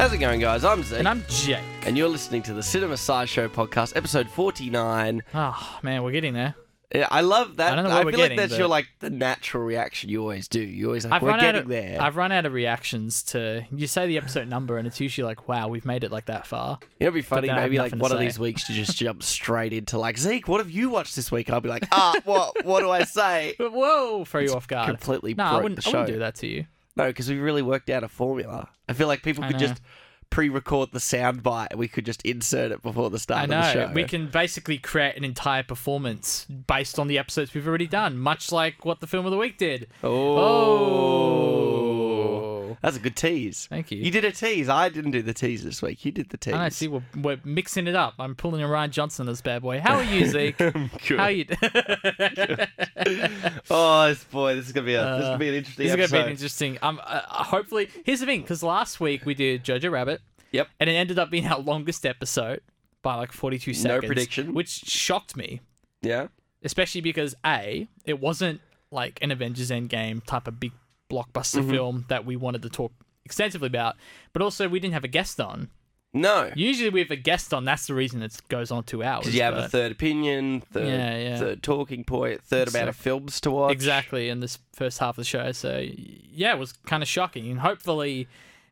How's it going, guys? I'm Zeke, And I'm Jake. and you're listening to the Cinema Sideshow podcast, episode 49. Oh man, we're getting there. Yeah, I love that. I don't know what I we're feel getting, like that's but- your like the natural reaction you always do. You always like, I've we're getting of there. I've run out of reactions to you say the episode number and it's usually like, wow, we've made it like that far. It'd be funny. then I have Maybe like one of these weeks to just jump straight into like Zeke. What have you watched this week? And I'll be like, ah, what? What do I say? Whoa, throw you off guard. Completely No, I wouldn't, I wouldn't do that to you. No, because we really worked out a formula. I feel like people I could know. just pre-record the sound bite, and we could just insert it before the start I of the show. We can basically create an entire performance based on the episodes we've already done, much like what the film of the week did. Oh. That's a good tease. Thank you. You did a tease. I didn't do the tease this week. You did the tease. I see we're, we're mixing it up. I'm pulling a Rian Johnson this bad boy. How are you, Zeke? Good. How you? Oh, this boy, this is gonna be a this is Uh, gonna be an interesting This is going to episode. be an interesting. Um, uh, hopefully, here's the thing: because last week we did Jojo Rabbit. Yep. And it ended up being our longest episode by like 42 seconds. No prediction. Which shocked me, yeah. especially because a it wasn't like an Avengers Endgame type of big blockbuster Mm-hmm. film that we wanted to talk extensively about, but also we didn't have a guest on. No. Usually, we have a guest on. That's the reason it goes on two hours. Because you have a third opinion, third, Yeah, yeah. third talking point, third amount of films to watch. Exactly, in this first half of the show. So yeah, it was kind of shocking, and hopefully,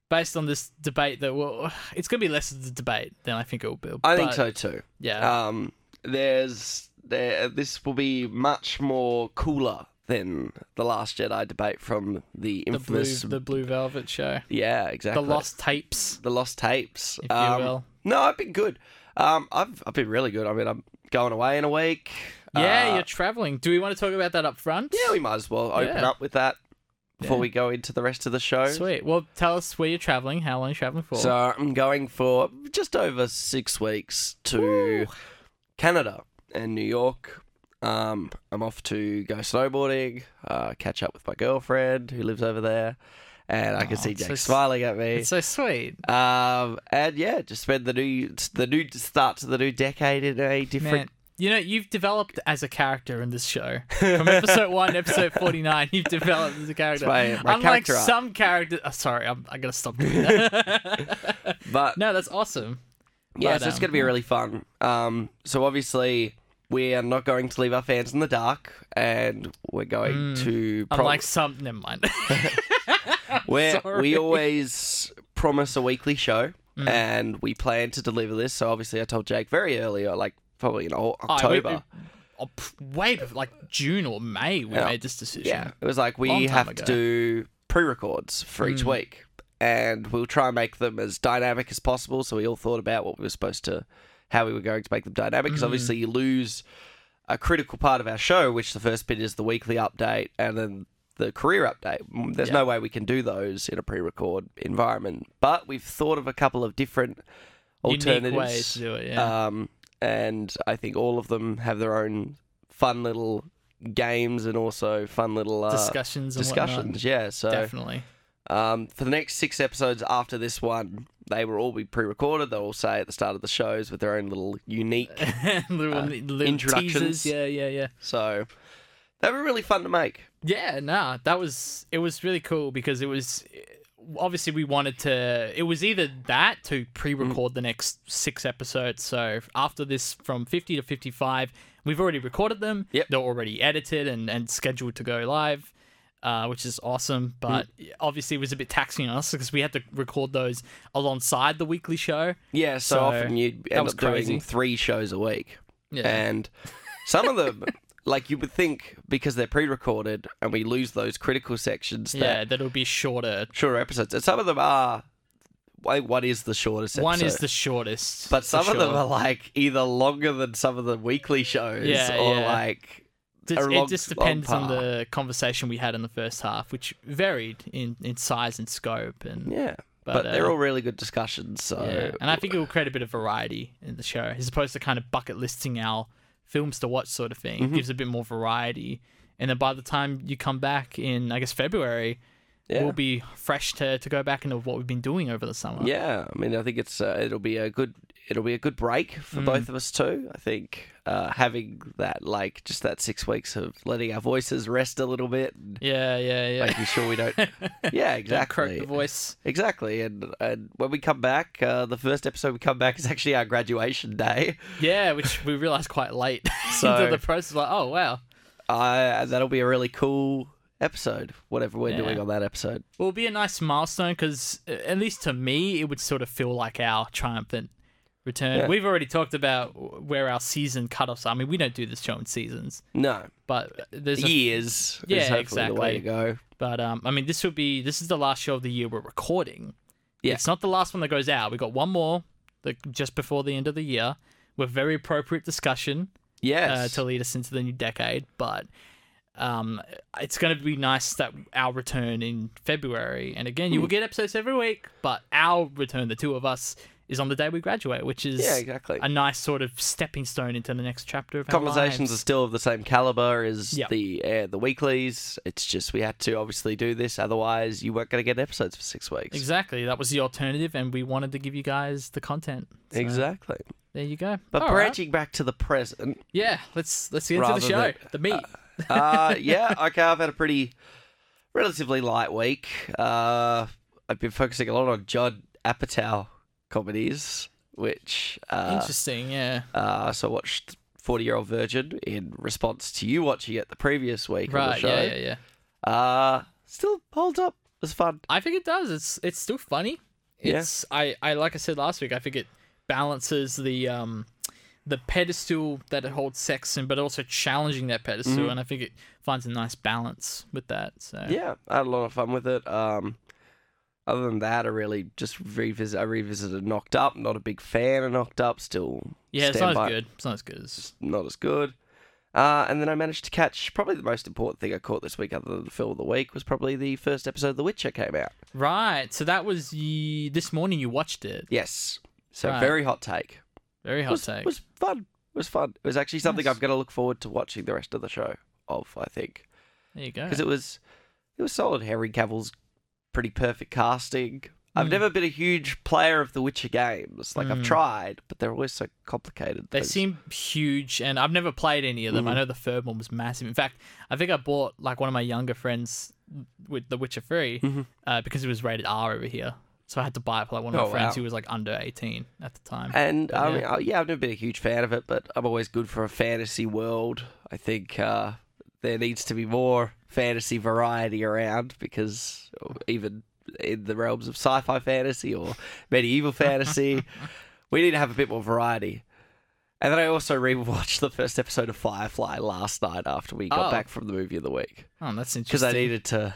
based on this debate, that will it's going to be less of the debate than I think it will be. I think so too. Yeah, Um, there's there. This will be much more cooler than the Last Jedi debate from the the blue the Blue Velvet show, yeah, exactly. the lost tapes, the lost tapes. if you Um, will. No, I've been good. Um, I've I've been really good. I mean, I'm going away in a week. Yeah, Uh, you're traveling. Do we want to talk about that up front? yeah. We might as well open Yeah. up with that before Yeah. we go into the rest of the show. Sweet. Well, tell us where you're traveling. How long you're traveling for? So I'm going for just over six weeks to Canada and New York. Um, I'm off to go snowboarding, uh, catch up with my girlfriend who lives over there, and I can Aw, see it's Jake so smiling at me. it's so sweet. Um, and yeah, just spend the new the new start to the new decade in a different. Man, you know, you've developed as a character in this show. From episode one, episode forty-nine, you've developed as a character. my- my Unlike character some characters, oh, sorry, I'm, I gotta stop doing that. But no, that's awesome. Yeah, But, so it's um, going to be really fun. Um, so obviously we are not going to leave our fans in the dark, and we're going to. Prom- Unlike some, never mind. where we always promise a weekly show, Mm. and we plan to deliver this. So obviously, I told Jake very early, or like probably in October. we- oh, way before, like June or May, we Yeah. made this decision. yeah, it was like we have ago. to do pre-records for each Mm. week, and we'll try and make them as dynamic as possible. So we all thought about what we were supposed to, how we were going to make them dynamic. Because Mm. obviously, you lose a critical part of our show, which the first bit is the weekly update, and then the career update. Mm, There's Yeah. no way we can do those in a pre-record environment, but we've thought of a couple of different Unique alternatives. ways to do it. Yeah. Um, and I think all of them have their own fun little games and also fun little uh, discussions discussions. Yeah, so. Definitely. um, for the next six episodes after this one, they will all be pre-recorded. They'll all say at the start of the shows with their own little unique. little, uh, little introductions. teasers. Yeah, yeah, yeah. so they were really fun to make. Yeah, nah, that was it was really cool because it was obviously we wanted to it was either that to pre-record the next 6 episodes. So after this from 50 to 55, we've already recorded them. Yep. They're already edited and and scheduled to go live. Uh, which is awesome, but obviously it was a bit taxing on us because we had to record those alongside the weekly show. Yeah, so, So, often you end up doing crazy. three shows a week, Yeah, and some of them. Like you would think, because they're pre-recorded and we lose those critical sections, that yeah, that'll be shorter. shorter episodes. And some of them are. Wait, what is the shortest episode? One is the shortest, But some of them are like either longer than some of the weekly shows, Yeah, or yeah. like It long- just depends on the conversation we had in the first half, which varied in, in size and scope. And yeah. But, But, they're uh, all really good discussions. So yeah. and I think it will create a bit of variety in the show, as opposed to kind of bucket listing our films to watch sort of thing. Mm-hmm. It gives a bit more variety. And then by the time you come back in, I guess February, yeah. we'll be fresh to, to go back into what we've been doing over the summer. Yeah, I mean, I think it's uh, it'll be a good it'll be a good break for Mm. both of us too. I think uh, having that like just that six weeks of letting our voices rest a little bit, Yeah, yeah, yeah. making sure we don't. yeah, exactly. the voice. Exactly, and and when we come back, uh, the first episode we come back is actually our graduation day. Yeah, which we realized quite late So- into the process. Like, oh wow, Uh, that'll be a really cool episode, whatever we're Yeah. doing on that episode. Well, it'll be a nice milestone because, at least to me, it would sort of feel like our triumphant return. Yeah. We've already talked about where our season cutoffs are. I mean, we don't do this show in seasons, No, but there's a, years. Yeah, is hopefully the way to exactly. go. but um, I mean, this would be this is the last show of the year we're recording. Yeah. It's not the last one that goes out. We got one more, the, just before the end of the year. With very appropriate discussion Yes. uh, to lead us into the new decade. But um, it's going to be nice that our return in February, and again, Hmm. you will get episodes every week, but our return, the two of us, is on the day we graduate, which is yeah, exactly. a nice sort of stepping stone into the next chapter of our Conversations are still of the same caliber as Yep. the uh, the weeklies. It's just we had to obviously do this, otherwise you weren't going to get episodes for six weeks. Exactly, that was the alternative, and we wanted to give you guys the content. So, Exactly. There you go. But All right. branching back to the present, yeah, let's let's get into the show, than- the meat. uh, yeah, okay, I've had a pretty relatively light week. Uh, I've been focusing a lot on Judd Apatow comedies, which uh, Interesting, yeah. uh, so I watched Forty Year Old Virgin in response to you watching it the previous week on the Right, show. yeah, yeah, yeah. Uh, still holds up. It was fun. I think it does. It's it's still funny. Yeah. It's I, I like I said last week, I think it balances the um the pedestal that it holds sex in, but also challenging that pedestal, Mhm. and I think it finds a nice balance with that. So Yeah, I had a lot of fun with it. Um, other than that, I really just revisit. I revisited Knocked Up. Not a big fan of Knocked Up. Still, yeah, it's not by- as good. It's not as good as not as good. Uh, and then I managed to catch probably the most important thing I caught this week, other than the film of the week, was probably the first episode of The Witcher came out. right. So that was this morning. You watched it. Yes, so Right. very hot take. Very hot was, take. was fun. It was fun. It was actually something Nice. I'm going to look forward to watching the rest of the show of. I think there you go. because it was it was solid. Henry Cavill's pretty perfect casting. I've Mm. never been a huge player of the Witcher games. Like I've Mm. tried, but they're always so complicated. They seem huge, and I've never played any of them. Mhm. I know the third one was massive. In fact, I think I bought like one of my younger friends with The Witcher 3 Mhm. uh, because it was rated R over here. So I had to buy it for like one of my Oh, friends wow. who was like under 18 at the time. And But I yeah. yeah, I've never been a huge fan of it, but I'm always good for a fantasy world. I think uh, there needs to be more fantasy variety around because even in the realms of sci-fi fantasy or medieval fantasy, we need to have a bit more variety. And then I also rewatched the first episode of Firefly last night after we got Oh. back from the movie of the week oh, that's interesting. because. I needed to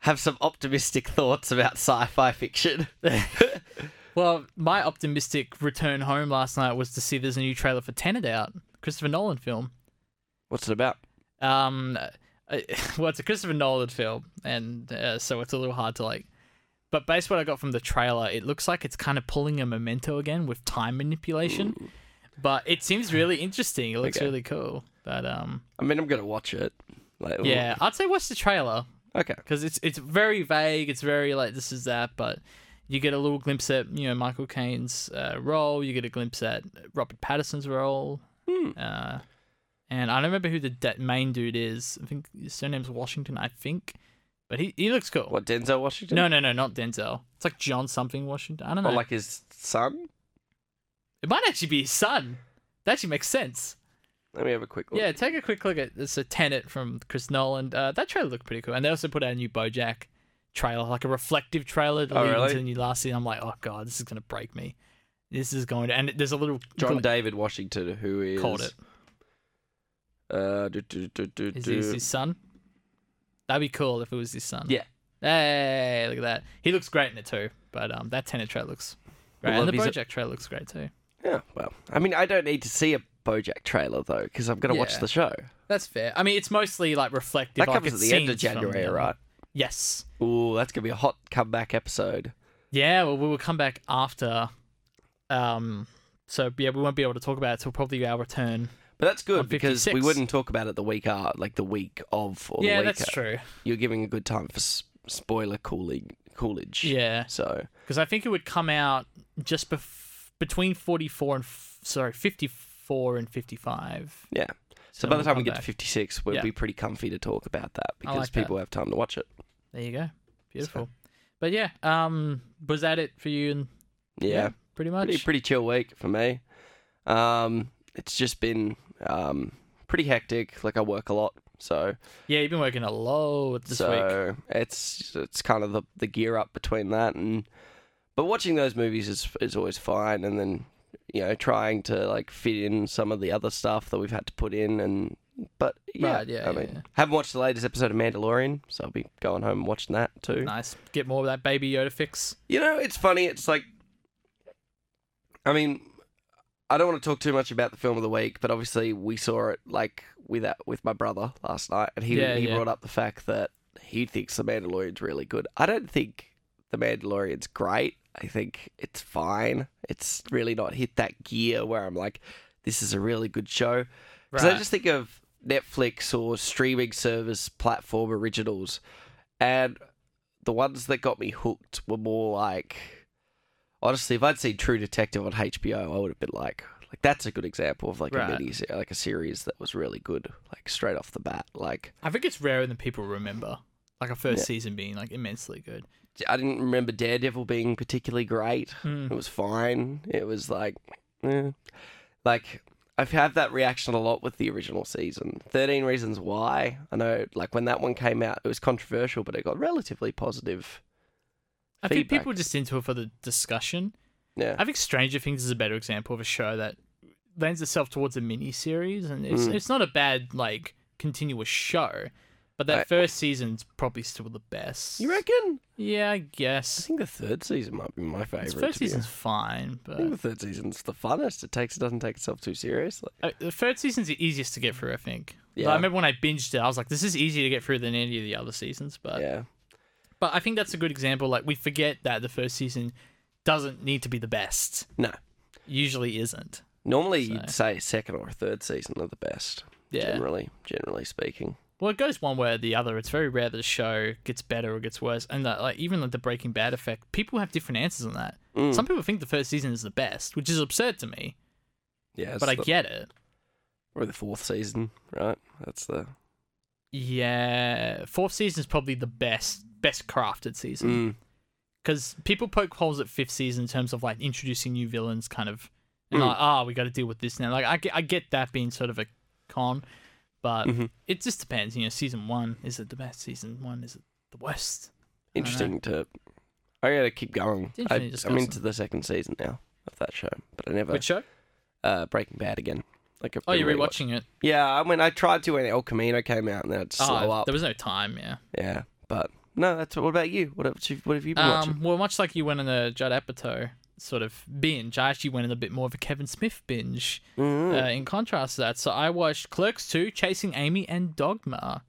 have some optimistic thoughts about sci-fi fiction. Well, my optimistic return home last night was to see there's a new trailer for Tenet out, Christopher Nolan film. What's it about? Um, well, it's a Christopher Nolan film, and uh, so it's a little hard to like. But based what I got from the trailer, it looks like it's kind of pulling a memento again with time manipulation. But it seems really interesting. It looks Okay. really cool. But um, I mean, I'm gonna watch it. Like, yeah, I'd say watch the trailer Okay. because it's it's very vague. It's very like this is that, but you get a little glimpse at you know Michael Caine's uh, role. You get a glimpse at Robert Pattinson's role. Hmm. Uh, and I don't remember who the de- main dude is. I think his surname's Washington. I think, but he he looks cool. What Denzel Washington? No, no, no, not Denzel. It's like John something Washington. I don't know. Or like his son? it might actually be his son. That actually makes sense. Let me have a quick look. Yeah, take a quick look at it's a Tenet from Chris Nolan. Uh, that trailer looked pretty cool, and they also put out a new BoJack trailer, like a reflective trailer to Oh, lead really? into the new last scene. I'm like, oh god, this is gonna break me. This is going to, and there's a little John David Washington, who is called it. Uh, do, do, do, Is this his son? That'd be cool if it was his son. Yeah. Hey, look at that. He looks great in it too. But um, that Tenet trailer looks great, Well, and the he's a- BoJack trailer looks great too. Yeah, well, I mean, I don't need to see a BoJack trailer though, because I'm gonna watch the show. That's fair. I mean, it's mostly like reflective. That like, comes at the end of scenes from January, right? Yes. Ooh, that's gonna be a hot comeback episode. Yeah, well, we will come back after. Um, so yeah, we won't be able to talk about it till probably our return. But that's good because we wouldn't talk about it the week uh, like the week of or yeah, the week. that's true. You're giving a good time for s- spoiler cooling coolage. Yeah, So because I think it would come out just bef- between 44 and f- sorry 54 and 55. Yeah. So, by the time we get back. to 56, we'll Yeah. be pretty comfy to talk about that because like that. people have time to watch it. There you go. Beautiful. But yeah, um, was that it for you? And Yeah. pretty much. Pretty, pretty chill week for me. Um, it's just been um, pretty hectic. Like, I work a lot. So, Yeah, you've been working a lot this week. so it's it's kind of the, the gear up between that and but watching those movies is is always fine and then you know trying to like fit in some of the other stuff that we've had to put in and but yeah, Right, yeah, I yeah, mean yeah. haven't watched the latest episode of Mandalorian so I'll be going home and watching that too. Nice. Get more of that baby Yoda fix. You know, it's funny. It's like, I mean, I don't want to talk too much about the film of the week, but obviously we saw it like with that with my brother last night, and he Yeah, he yeah. brought up the fact that he thinks the Mandalorian's really good. I don't think the Mandalorian's great. I think it's fine. It's really not hit that gear where I'm like, this is a really good show. Because I Right. just think of Netflix or streaming service platform originals, and the ones that got me hooked were more like, honestly, if I'd seen True Detective on HBO, I would have been like, like that's a good example of like Right. a mini, like a series that was really good, like straight off the bat. Like I think it's rarer than people remember. Like a first Yeah. season being like immensely good. I didn't remember Daredevil being particularly great. Hmm. It was fine. It was like, eh. like I've had that reaction a lot with the original season. Thirteen Reasons Why. I know, like when that one came out, it was controversial, but it got relatively positive. I think people are just into it for the discussion. Yeah, I think Stranger Things is a better example of a show that lends itself towards a mini series, and it's Mm. it's not a bad like continuous show. But that I- first season's probably still the best. you reckon? Yeah, I guess. I think the third season might be my favorite. first to be season's fine, I think but the third season's the funnest. It takes it doesn't take itself too seriously. uh, the third season's the easiest to get through. I think. But Yeah. I remember when I binged it, I was like, "This is easier to get through than any of the other seasons." But yeah, but I think that's a good example. Like we forget that the first season doesn't need to be the best. No. usually isn't. normally So- you'd say second or third season are the best. Yeah. Generally, generally speaking. Well, it goes one way or the other. It's very rare that a show gets better or gets worse, and that, like even like the Breaking Bad effect, people have different answers on that. Mm. Some people think the first season is the best, which is absurd to me, yeah, but I get it. or the fourth season, right? That's the Yeah, fourth season is probably the best best crafted season mm, because people poke holes at fifth season in terms of like introducing new villains, kind of, and Mm. like, oh, we got to deal with this now. Like, I get, I get that being sort of a con, but Mhm. it just depends. You know, season one is it the best? Season one is it the worst? Interesting to. I gotta keep going. I, I'm into the second season now of that show, but I never Which show? uh, Breaking Bad again. Like I've Oh, you're rewatch- rewatching it. Yeah, I mean, I tried to when El Camino came out, and then it slow Oh, up. there was no time. Yeah. Yeah, but no, that's what about you? What have you, what have you been watching? Um, well, much like you went in a Judd Apatow sort of binge, I actually went in a bit more of a Kevin Smith binge. Mm. Uh, in contrast to that, so I watched Clerks 2, Chasing Amy, and Dogma.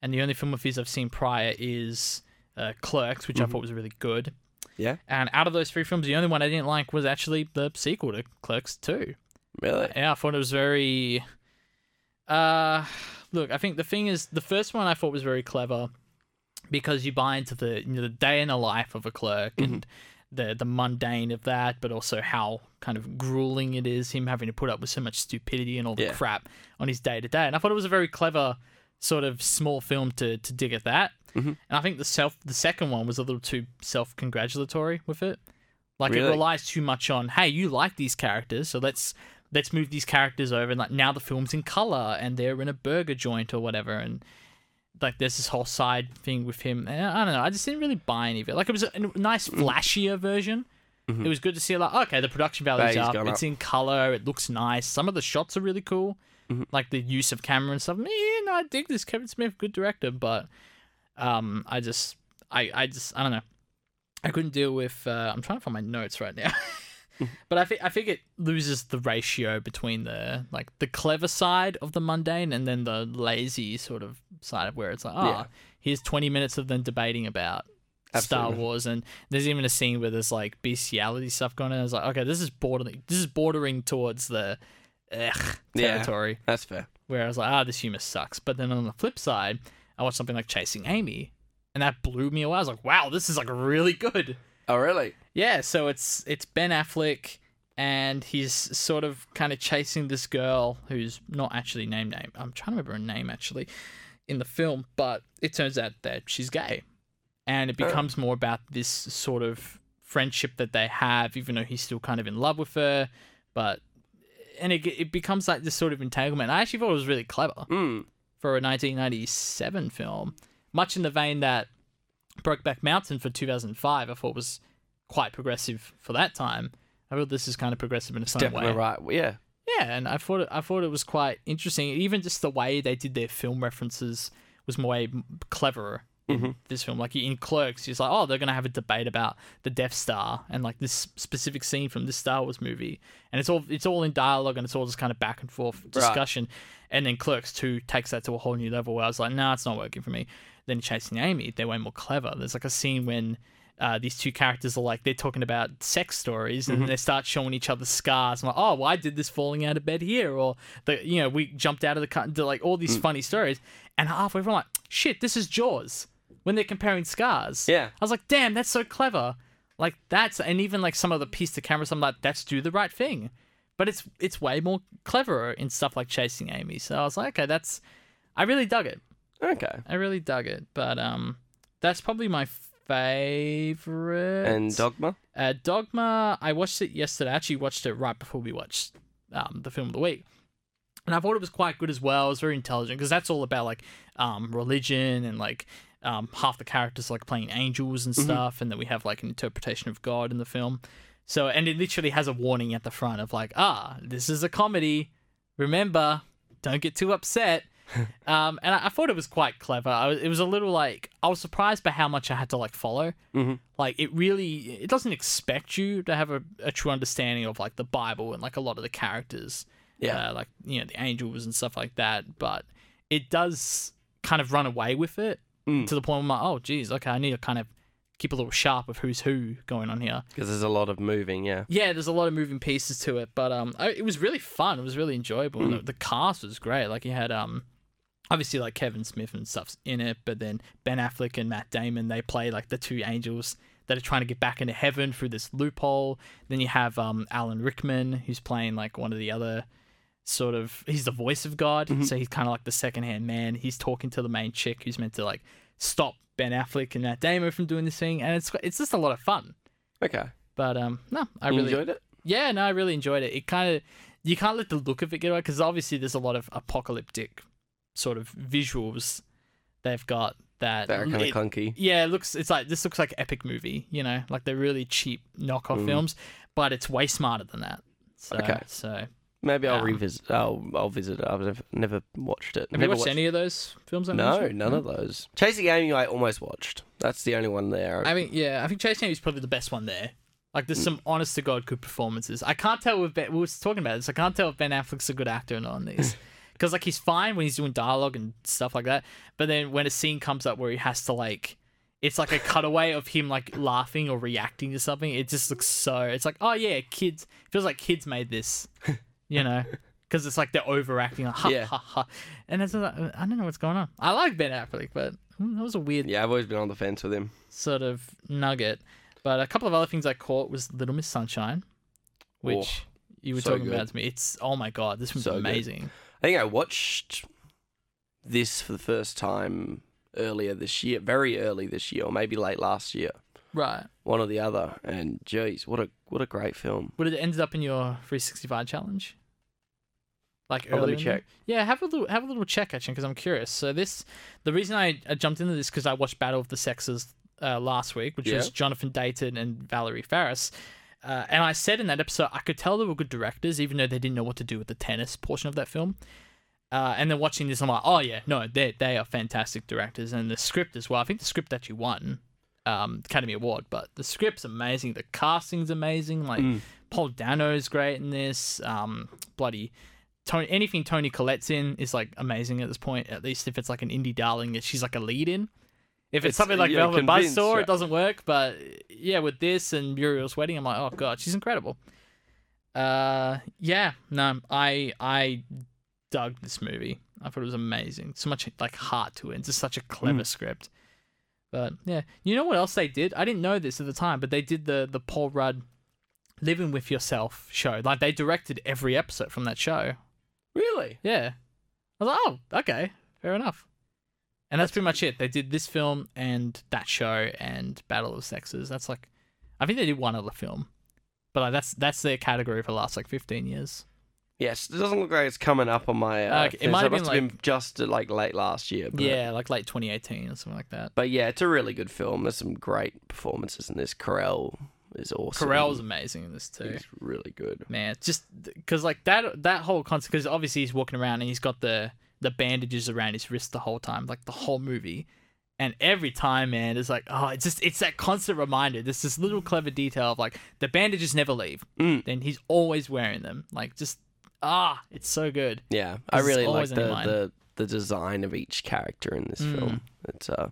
And the only film of his I've seen prior is uh, Clerks, which I Mhm. thought was really good. Yeah? And out of those three films, the only one I didn't like was actually the sequel to Clerks 2. Really? Yeah, I thought it was very. Uh, look, I think the thing is, the first one I thought was very clever because you buy into the you know, the day in the life of a clerk and the the mundane of that, but also how kind of grueling it is him having to put up with so much stupidity and all the Yeah. crap on his day to day. And I thought it was a very clever sort of small film to to dig at that. Mhm. And I think the self the second one was a little too self congratulatory with it. Like it relies too much on, hey, you like these characters, so let's let's move these characters over and like now the film's in color and they're in a burger joint or whatever and like there's this whole side thing with him and I don't know I just didn't really buy any of it like it was a nice flashier version Mhm. it was good to see like okay the production value's up it's up. in color it looks nice some of the shots are really cool Mhm. like the use of camera and stuff yeah no I dig this Kevin Smith good director but um I just I I just I don't know I couldn't deal with uh, I'm trying to find my notes right now but I think I think it loses the ratio between the like the clever side of the mundane and then the lazy sort of side of where it's like, oh, Yeah. here's 20 minutes of them debating about Star Wars, and there's even a scene where there's like bestiality stuff going on. It's like, okay, this is bordering, this is bordering towards the ugh, Yeah. territory That's fair. where I was like, ah, this humor sucks. But then on the flip side, I watched something like Chasing Amy, and that blew me away. I was like, wow, this is like really good. Oh, really? Yeah, so it's it's Ben Affleck and he's sort of kind of chasing this girl who's not actually named name. I'm trying to remember her name actually in the film, but it turns out that she's gay, and it Oh. becomes more about this sort of friendship that they have, even though he's still kind of in love with her, but and it it becomes like this sort of entanglement. I actually thought it was really clever Mm. for a 1997 film, much in the vein that Brokeback Mountain for 2005 I thought was quite progressive for that time. I thought this is kind of progressive in its own Definitely way. right. Yeah. Yeah, and I thought it, I thought it was quite interesting. Even just the way they did their film references was more way cleverer in Mhm. this film. Like in Clerks, he's like, oh, they're gonna have a debate about the Death Star and like this specific scene from this Star Wars movie, and it's all it's all in dialogue and it's all just kind of back and forth discussion. And then Clerks two takes that to a whole new level where I was like, nah, it's not working for me. Then Chasing Amy, they're way more clever. There's like a scene when uh, these two characters are like they're talking about sex stories and they start showing each other scars. I'm like, oh, well, I did this falling out of bed here, or the you know we jumped out of the car, like all these funny stories. And halfway through, I'm like, shit, this is Jaws when they're comparing scars. Yeah. I was like, damn, that's so clever. Like that's and even like some of the piece to camera, I'm like, that's do the right thing. But it's it's way more cleverer in stuff like chasing Amy. So I was like, okay, that's I really dug it. Okay. I really dug it. But um that's probably my favorite. And Dogma. Uh, Dogma, I watched it yesterday. I actually watched it right before we watched um, the film of the week. And I thought it was quite good as well. It was very intelligent because that's all about like um, religion and like um, half the characters like playing angels and stuff. And then we have like an interpretation of God in the film. So, and it literally has a warning at the front of like, ah, this is a comedy. Remember, don't get too upset. um, and I, I thought it was quite clever. Was- it was a little like I was surprised by how much I had to like follow. Mhm. Like it really, it doesn't expect you to have a, a true understanding of like the Bible and like a lot of the characters. Yeah. uh, like you know the angels and stuff like that. But it does kind of run away with it Mm. to the point where I'm like, oh, geez, okay, I need to kind of keep a little sharp of who's who going on here. Because there's a lot of moving. Yeah. Yeah, there's a lot of moving pieces to it, but um, I, it was really fun. It was really enjoyable. and The, the cast was great. Like you had um, obviously like Kevin Smith and stuff's in it, but then Ben Affleck and Matt Damon they play like the two angels that are trying to get back into heaven through this loophole. Then you have um Alan Rickman who's playing like one of the other sort of he's the voice of God, so he's kind of like the second hand man. He's talking to the main chick who's meant to like stop Ben Affleck and Matt Damon from doing this thing, and it's it's just a lot of fun. Okay. But um, no, I You really enjoyed it. yeah, no, I really enjoyed it. It kind of you can't let the look of it get away because obviously there's a lot of apocalyptic sort of visuals they've got that. They're kind of clunky. yeah, it looks it's like this looks like epic movie, you know, like they're really cheap knockoff Mm. films, but it's way smarter than that. So, Okay. so Maybe I'll Um, revisit. I'll I'll visit it. I've never, never watched it. have never you watched, any of those films? I No, mentioned? none of those. Chasing Amy, I almost watched. That's the only one there. I mean, yeah, I think Chase Amy is probably the best one there. Like, there's some honest to god good performances. I can't tell if ben, we were talking about this. I can't tell if Ben Affleck's a good actor or not on these, because like he's fine when he's doing dialogue and stuff like that. But then when a scene comes up where he has to like, it's like a cutaway of him like laughing or reacting to something. It just looks so. It's like, oh yeah, kids. Feels like kids made this, you know. Because it's like they're overacting, like, ha Yeah. ha ha, and it's like, I don't know what's going on. I like Ben Affleck, but mm, that was a weird yeah, I've always been on the fence with him. sort of nugget. But a couple of other things I caught was Little Miss Sunshine, which you were so talking good. about to me. It's oh my god, this was So good. I think I watched this for the first time earlier this year, very early this year, or maybe late last year, Right. one or the other. And geez, what a what a great film. Would it ended up in your 365 challenge? Like Oh, let me the- check. Yeah, have a little have a little check actually because I'm curious. So this the reason I, I jumped into this because I watched Battle of the Sexes uh, last week, which was Jonathan Dayton and Valerie Faris. Uh, and I said in that episode, I could tell they were good directors, even though they didn't know what to do with the tennis portion of that film. Uh, and then watching this, I'm like, oh yeah, no, they they are fantastic directors, and the script as well. I think the script actually won um, Academy Award, but the script's amazing, the casting's amazing. Like Mm. Paul Dano's great in this. Um, bloody Toni, anything Toni Collette's in is like amazing at this point. At least if it's like an indie darling that she's like a lead in. If it's, It's- something like Velvet Buzzsaw, right? it doesn't work. But yeah, with this and Muriel's Wedding, I'm like, oh god, she's incredible. Uh, yeah, no, I I dug this movie. I thought it was amazing. So much like heart to it. It's just such a clever Mm. script. But yeah, you know what else they did? I didn't know this at the time, but they did the the Paul Rudd Living with Yourself show. Like they directed every episode from that show. Really? Yeah. I was like, oh, okay, fair enough. And that's, pretty much it. They did this film and that show and Battle of Sexes. That's like, I think they did one other film, but like that's that's their category for the last like fifteen years. Yes, it doesn't look like it's coming up on my. Uh, Uh, it might have been, have been just uh, like late last year. But, Yeah, like late 2018 or something like that. But yeah, it's a really good film. There's some great performances in this. Carell is awesome. Carell's amazing in this too. He's really good. Man, just because like that that whole concept. Because obviously he's walking around and he's got the the bandages around his wrist the whole time, like the whole movie. And every time, man, it's like, oh, it's just it's that constant reminder. There's this little clever detail of like the bandages never leave. Mm. Then he's always wearing them. Like just ah, it's so good. Yeah, I really like always in your the, the the design of each character in this Mm. film. It's uh,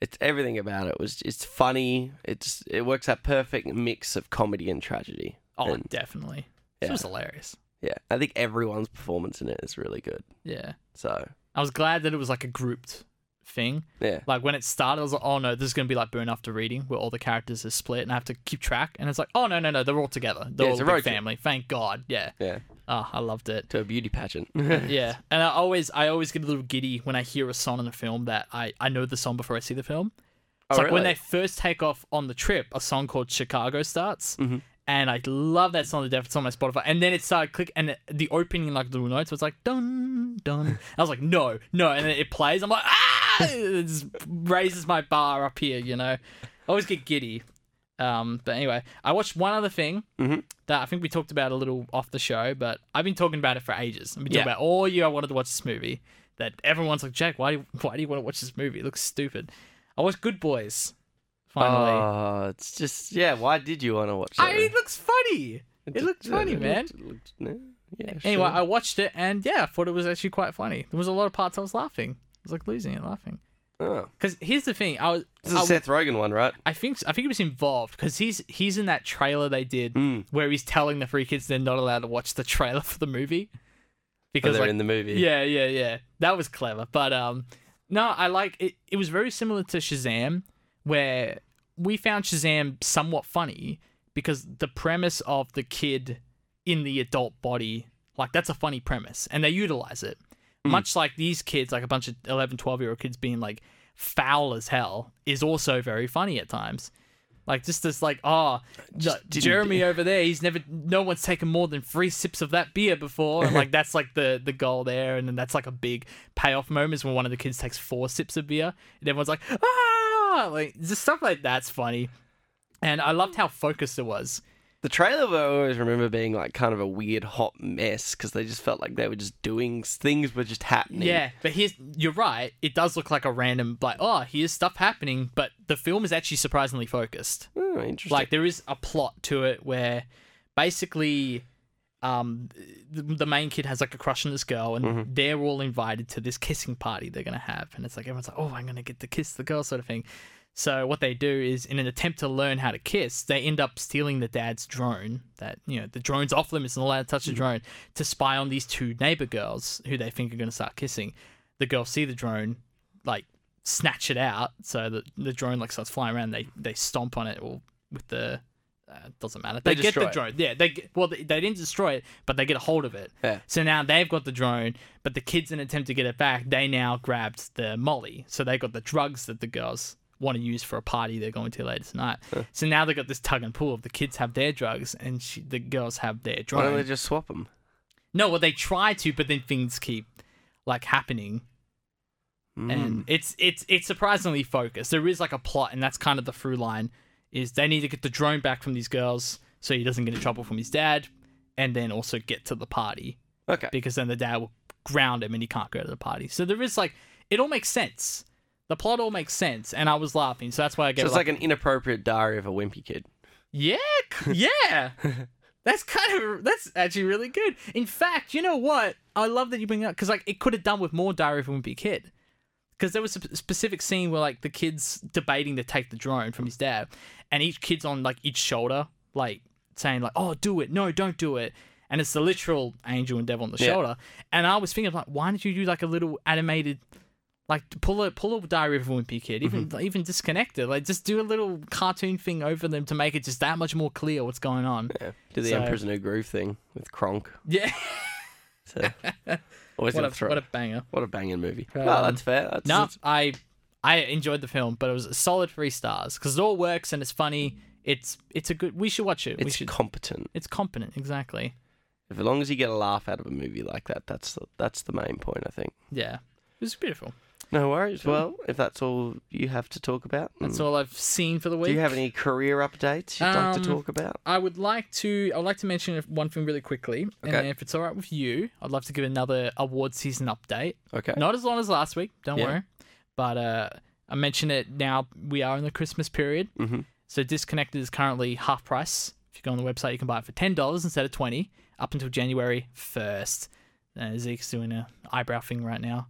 it's everything about it was it's funny. It's it works that perfect mix of comedy and tragedy. Oh, And, definitely. yeah. It was hilarious. Yeah, I think everyone's performance in it is really good. Yeah, So I was glad that it was like a grouped thing. yeah, Like when it started, I was like, oh no, this is gonna be like Burn After Reading, where all the characters are split and I have to keep track. And it's like, oh no, no, no, they're all together. They're Yeah, all a big road trip. family. Thank God. Yeah. yeah, Oh, I loved it. to a beauty pageant. Yeah, and I always, I always get a little giddy when I hear a song in a film that I, I know the song before I see the film. It's Oh, like when they first take off on the trip, a song called Chicago starts, Mhm. And I love that song to death. It's on my Spotify, and then it started click, and the opening like little notes was like dun dun. I was like, no, no, and then it plays. I'm like, ah, it just raises my bar up here, you know. I always get giddy. Um, but anyway, I watched one other thing Mhm. that I think we talked about a little off the show, but I've been talking about it for ages. I've been Yeah. about all year I wanted to watch this movie. That everyone's like, Jack, why do you, why do you want to watch this movie? It looks stupid. I watched Good Boys. Finally, Oh, it's just yeah. Why did you want to watch that? I, it looks funny. It just- looked funny, it man. looked- it looked- yeah, Anyway, sure. I watched it and yeah, I thought it was actually quite funny. There was a lot of parts I was laughing. I was like losing it, laughing. oh. Because here's the thing, I was, this is I, a Seth Rogen one, right? I think, I think he was involved because he's he's in that trailer they did Mm. where he's telling the free kids they're not allowed to watch the trailer for the movie Because because they're like in the movie. Yeah, yeah, yeah. That was clever. But um no, I like it it was very similar to Shazam where we found Shazam somewhat funny because the premise of the kid in the adult body like that's a funny premise and they utilize it. Much like these kids like a bunch of 11 12 year old kids being like foul as hell is also very funny at times. Like just this, like, oh, didn't- Jeremy over there, he's never, no one's taken more than three sips of that beer before. And like that's like the the goal there, and then that's like a big payoff moment is when one of the kids takes four sips of beer, and everyone's like, ah, Oh, like just stuff like that's funny. And I loved how focused it was. The trailer I always remember being like kind of a weird hot mess because they just felt like they were just doing things were just happening. Yeah, but here's you're right. It does look like a random like, oh, here's stuff happening, but the film is actually surprisingly focused. Oh, interesting. Like there is a plot to it where basically um the, the main kid has like a crush on this girl and they're all invited to this kissing party they're going to have and it's like everyone's like, "Oh, I'm going to get to kiss the girl" sort of thing. So what they do is in an attempt to learn how to kiss, they end up stealing the dad's drone. That you know, the drone's off limits and allowed to touch the drone to spy on these two neighbor girls who they think are going to start kissing. The girls see the drone, like snatch it out, so that the drone like starts flying around. They they stomp on it or with the uh, doesn't matter. They, They get the destroy it. drone. Yeah, they get, well they, they didn't destroy it, but they get a hold of it. Yeah. So now they've got the drone, but the kids in an attempt to get it back, they now grabbed the molly. So they got the drugs that the girls want to use for a party they're going to later tonight. So now they got this tug and pull of the kids have their drugs and she, the girls have their drugs. Why don't they just swap them? No, well they try to, but then things keep like happening Hmm. and it's it's it's surprisingly focused. There is like a plot, and that's kind of the through line. Is they need to get the drone back from these girls so he doesn't get in trouble from his dad, and then also get to the party okay. because then the dad will ground him and he can't go to the party. So there is like it all makes sense. The plot all makes sense, and I was laughing, so that's why I So it's it like an inappropriate diary of a wimpy kid. yeah, yeah. That's kind of that's actually really good. In fact, you know what? I love that you bring up because like it could have done with more Diary of a Wimpy Kid. Because there was a specific scene where like the kids debating to take the drone from his dad, and each kid's on like each shoulder, like saying like, "Oh, do it! No, don't do it!" And it's the literal angel and devil on the Yeah. shoulder. And I was thinking like, why didn't you do like a little animated, Like pull a pull a Diary of a Wimpy Kid, even Mm-hmm. even disconnect it. Like just do a little cartoon thing over them to make it just that much more clear what's going on. Yeah. Do the So- Emperor's New Groove thing with Kronk. Yeah, So, always what a throw. what a banger. What a banging movie. no, Um, that's fair. That's, No, that's- I I enjoyed the film, but it was a solid three stars because it all works and it's funny. It's it's a good. We should watch it. it's should. competent. It's competent, exactly. If as long as you get a laugh out of a movie like that, that's the, that's the main point, I think. Yeah, it was beautiful. No worries. Well, if that's all you have to talk about, That's mm. all I've seen for the week. Do you have any career updates you'd like Um, to talk about? I would like to. I would like to mention one thing really quickly, and Okay. if it's all right with you, I'd love to give another award season update. Okay. Not as long as last week, don't Yeah. worry. But uh, I mention it now. We are in the Christmas period, Mm-hmm. so Disconnected is currently half price. If you go on the website, you can buy it for ten dollars instead of twenty, up until January first. Uh, Zeke's doing a eyebrow thing right now.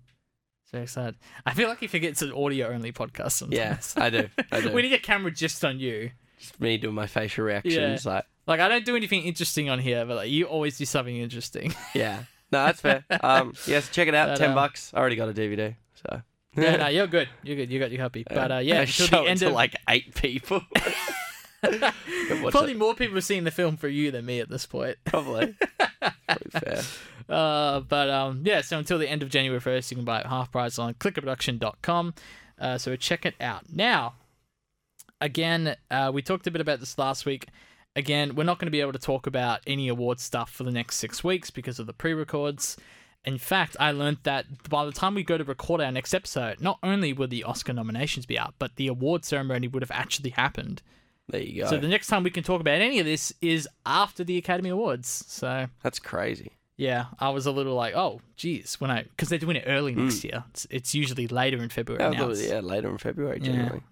So excited! I feel like he forgets an audio only podcast sometimes. Yes, I do. I do. we need a camera just on you. Just me doing my facial reactions. Like, Like I don't do anything interesting on here, but like you always do something interesting. yeah. No, that's fair. Um, yes, check it out. But, Ten um, bucks. I already got a DVD. So. yeah, no, you're good. You're good. You got your copy. But uh, yeah, until show the it end to of like eight people. probably it. more people have seen the film for you than me at this point. Probably. Probably fair. Uh, but um, yeah, so until the end of January 1st, you can buy it half price on clickerproduction.com. Uh, so check it out. Now, again, uh, we talked a bit about this last week. Again, we're not going to be able to talk about any award stuff for the next six weeks because of the pre records. In fact, I learned that by the time we go to record our next episode, not only will the Oscar nominations be out, but the award ceremony would have actually happened. There you go. So the next time we can talk about any of this is after the Academy Awards. So That's crazy. Yeah, I was a little like, oh, geez, when I because they're doing it early next year. It's, it's usually later in February. Yeah, now. was- yeah, later in February, Yeah. generally.